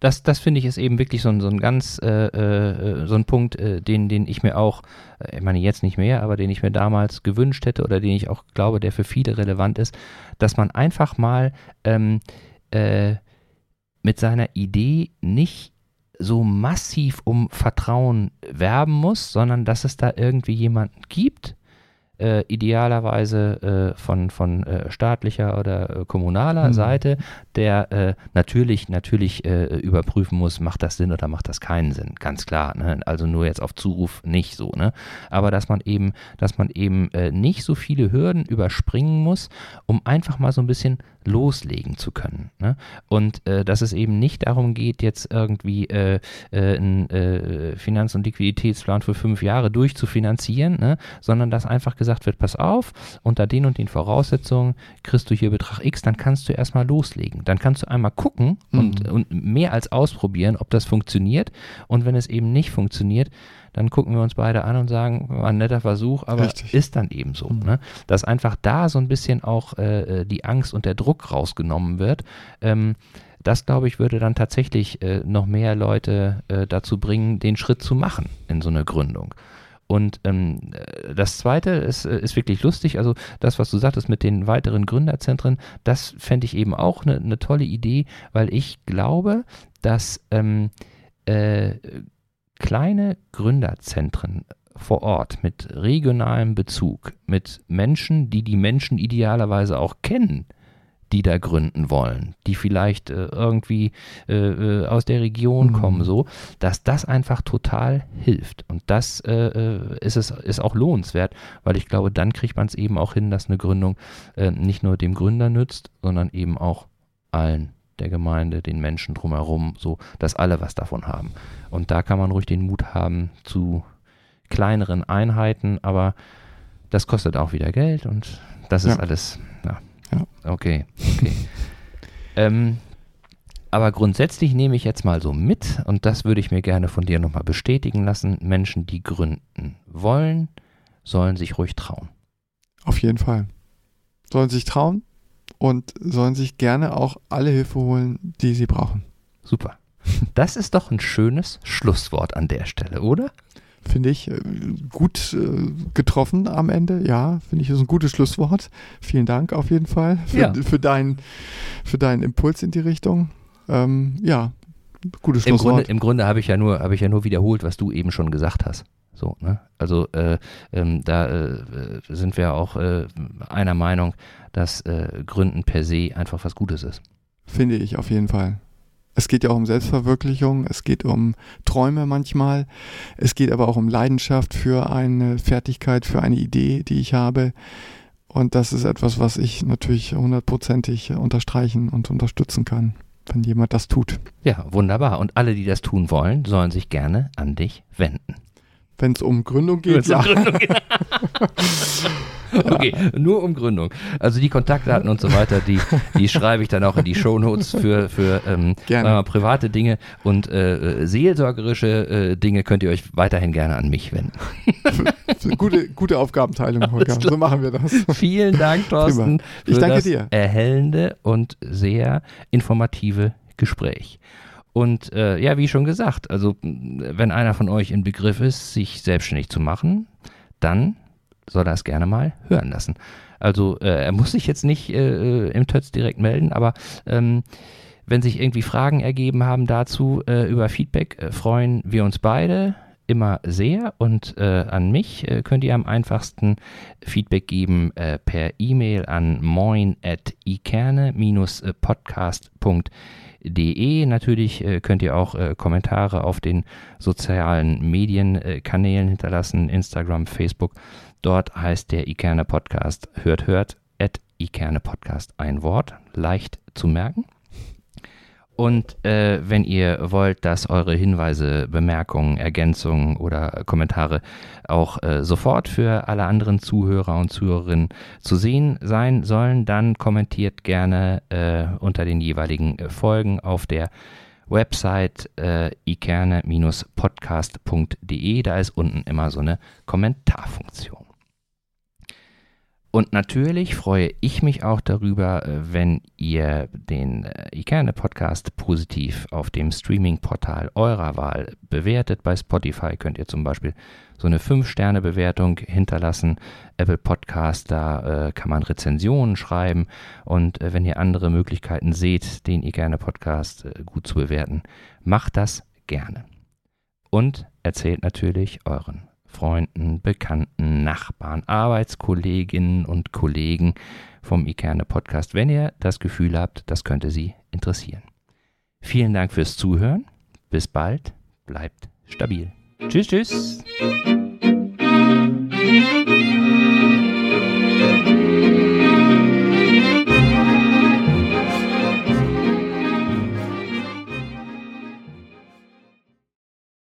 Das, das finde ich ist eben wirklich so ein, so ein ganz, äh, äh, so ein Punkt, äh, den, den ich mir auch, äh, ich meine jetzt nicht mehr, aber den ich mir damals gewünscht hätte oder den ich auch glaube, der für viele relevant ist, dass man einfach mal ähm, äh, mit seiner Idee nicht so massiv um Vertrauen werben muss, sondern dass es da irgendwie jemanden gibt, äh, idealerweise äh, von, von äh, staatlicher oder äh, kommunaler Mhm. Seite, der äh, natürlich, natürlich äh, überprüfen muss, macht das Sinn oder macht das keinen Sinn, ganz klar. Ne? Also nur jetzt auf Zuruf nicht so, ne? Aber dass man eben, dass man eben nicht so viele Hürden überspringen muss, um einfach mal so ein bisschen loslegen zu können. Ne? Und äh, dass es eben nicht darum geht, jetzt irgendwie äh, äh, einen äh, Finanz- und Liquiditätsplan für fünf Jahre durchzufinanzieren, ne? sondern dass einfach gesagt wird, pass auf, unter den und den Voraussetzungen kriegst du hier Betrag X, dann kannst du erstmal loslegen. Dann kannst du einmal gucken und, Mhm. und mehr als ausprobieren, ob das funktioniert. Und wenn es eben nicht funktioniert, dann gucken wir uns beide an und sagen, war ein netter Versuch, aber Richtig. ist dann eben so. Mhm. Ne? Dass einfach da so ein bisschen auch äh, äh, die Angst und der Druck rausgenommen wird. Ähm, das, glaube ich, würde dann tatsächlich äh, noch mehr Leute äh, dazu bringen, den Schritt zu machen in so eine Gründung. Und ähm, äh, das Zweite ist, äh, ist wirklich lustig. Also das, was du sagtest mit den weiteren Gründerzentren, das fände ich eben auch eine ne tolle Idee, weil ich glaube, dass ähm, äh, kleine Gründerzentren vor Ort mit regionalem Bezug, mit Menschen, die die Menschen idealerweise auch kennen, die da gründen wollen, die vielleicht äh, irgendwie äh, äh, aus der Region Mhm. kommen, so, dass das einfach total hilft. Und das äh, äh, ist es ist auch lohnenswert, weil ich glaube, dann kriegt man es eben auch hin, dass eine Gründung äh, nicht nur dem Gründer nützt, sondern eben auch allen der Gemeinde, den Menschen drumherum, so, dass alle was davon haben. Und da kann man ruhig den Mut haben zu kleineren Einheiten, aber das kostet auch wieder Geld und das ist Ja. alles, ja. Ja. Okay, okay. ähm, aber grundsätzlich nehme ich jetzt mal so mit und das würde ich mir gerne von dir nochmal bestätigen lassen. Menschen, die gründen wollen, sollen sich ruhig trauen. Auf jeden Fall. Sollen sich trauen und sollen sich gerne auch alle Hilfe holen, die sie brauchen. Super. Das ist doch ein schönes Schlusswort an der Stelle, oder? Finde ich äh, gut äh, getroffen am Ende. Ja, finde ich, ist ein gutes Schlusswort. Vielen Dank auf jeden Fall für, Ja. für, deinen, für deinen Impuls in die Richtung. Ähm, ja, gutes Im Grunde, Schlusswort. im Grunde habe ich ja nur, habe ich ja nur wiederholt, was du eben schon gesagt hast. So, ne? Also äh, ähm, da äh, sind wir auch äh, einer Meinung, dass äh, Gründen per se einfach was Gutes ist. Finde ich auf jeden Fall. Es geht ja auch um Selbstverwirklichung, es geht um Träume manchmal, es geht aber auch um Leidenschaft für eine Fertigkeit, für eine Idee, die ich habe. Und das ist etwas, was ich natürlich hundertprozentig unterstreichen und unterstützen kann, wenn jemand das tut. Ja, wunderbar. Und alle, die das tun wollen, sollen sich gerne an dich wenden. Wenn es um Gründung geht, Wenn's um ja. Gründung geht. Okay, nur um Gründung. Also die Kontaktdaten und so weiter, die, die schreibe ich dann auch in die Shownotes für, für ähm, mal, private Dinge und äh, äh, seelsorgerische äh, Dinge könnt ihr euch weiterhin gerne an mich wenden. gute, gute Aufgabenteilung, Holger. So machen wir das. Vielen Dank, Thorsten, Ich für danke dir. erhellende und sehr informative Gespräch. Und äh, ja, wie schon gesagt, also wenn einer von euch in Begriff ist, sich selbstständig zu machen, dann soll er es gerne mal hören lassen. Also äh, er muss sich jetzt nicht äh, im Tötz direkt melden, aber ähm, wenn sich irgendwie Fragen ergeben haben dazu äh, über Feedback, äh, freuen wir uns beide immer sehr und äh, an mich äh, könnt ihr am einfachsten Feedback geben äh, per E-Mail an moin at ikerne-podcast.de. Natürlich äh, könnt ihr auch äh, Kommentare auf den sozialen Medienkanälen äh, hinterlassen, Instagram, Facebook. Dort heißt der Ikerne Podcast hört hört at Ikerne Podcast ein Wort, leicht zu merken. Und äh, wenn ihr wollt, dass eure Hinweise, Bemerkungen, Ergänzungen oder Kommentare auch äh, sofort für alle anderen Zuhörer und Zuhörerinnen zu sehen sein sollen, dann kommentiert gerne äh, unter den jeweiligen Folgen auf der Website äh, ikerne-podcast.de. Da ist unten immer so eine Kommentarfunktion. Und natürlich freue ich mich auch darüber, äh, wenn ihr den äh, Ikerne Podcast positiv auf dem Streaming-Portal eurer Wahl bewertet. Bei Spotify könnt ihr zum Beispiel so eine 5-Sterne-Bewertung hinterlassen. Apple Podcast, da äh, kann man Rezensionen schreiben. Und äh, wenn ihr andere Möglichkeiten seht, den Ikerne Podcast äh, gut zu bewerten, macht das gerne. Und erzählt natürlich euren Freunden, Bekannten, Nachbarn, Arbeitskolleginnen und Kollegen vom Ikerne Podcast, wenn ihr das Gefühl habt, das könnte Sie interessieren. Vielen Dank fürs Zuhören. Bis bald. Bleibt stabil. Tschüss, tschüss.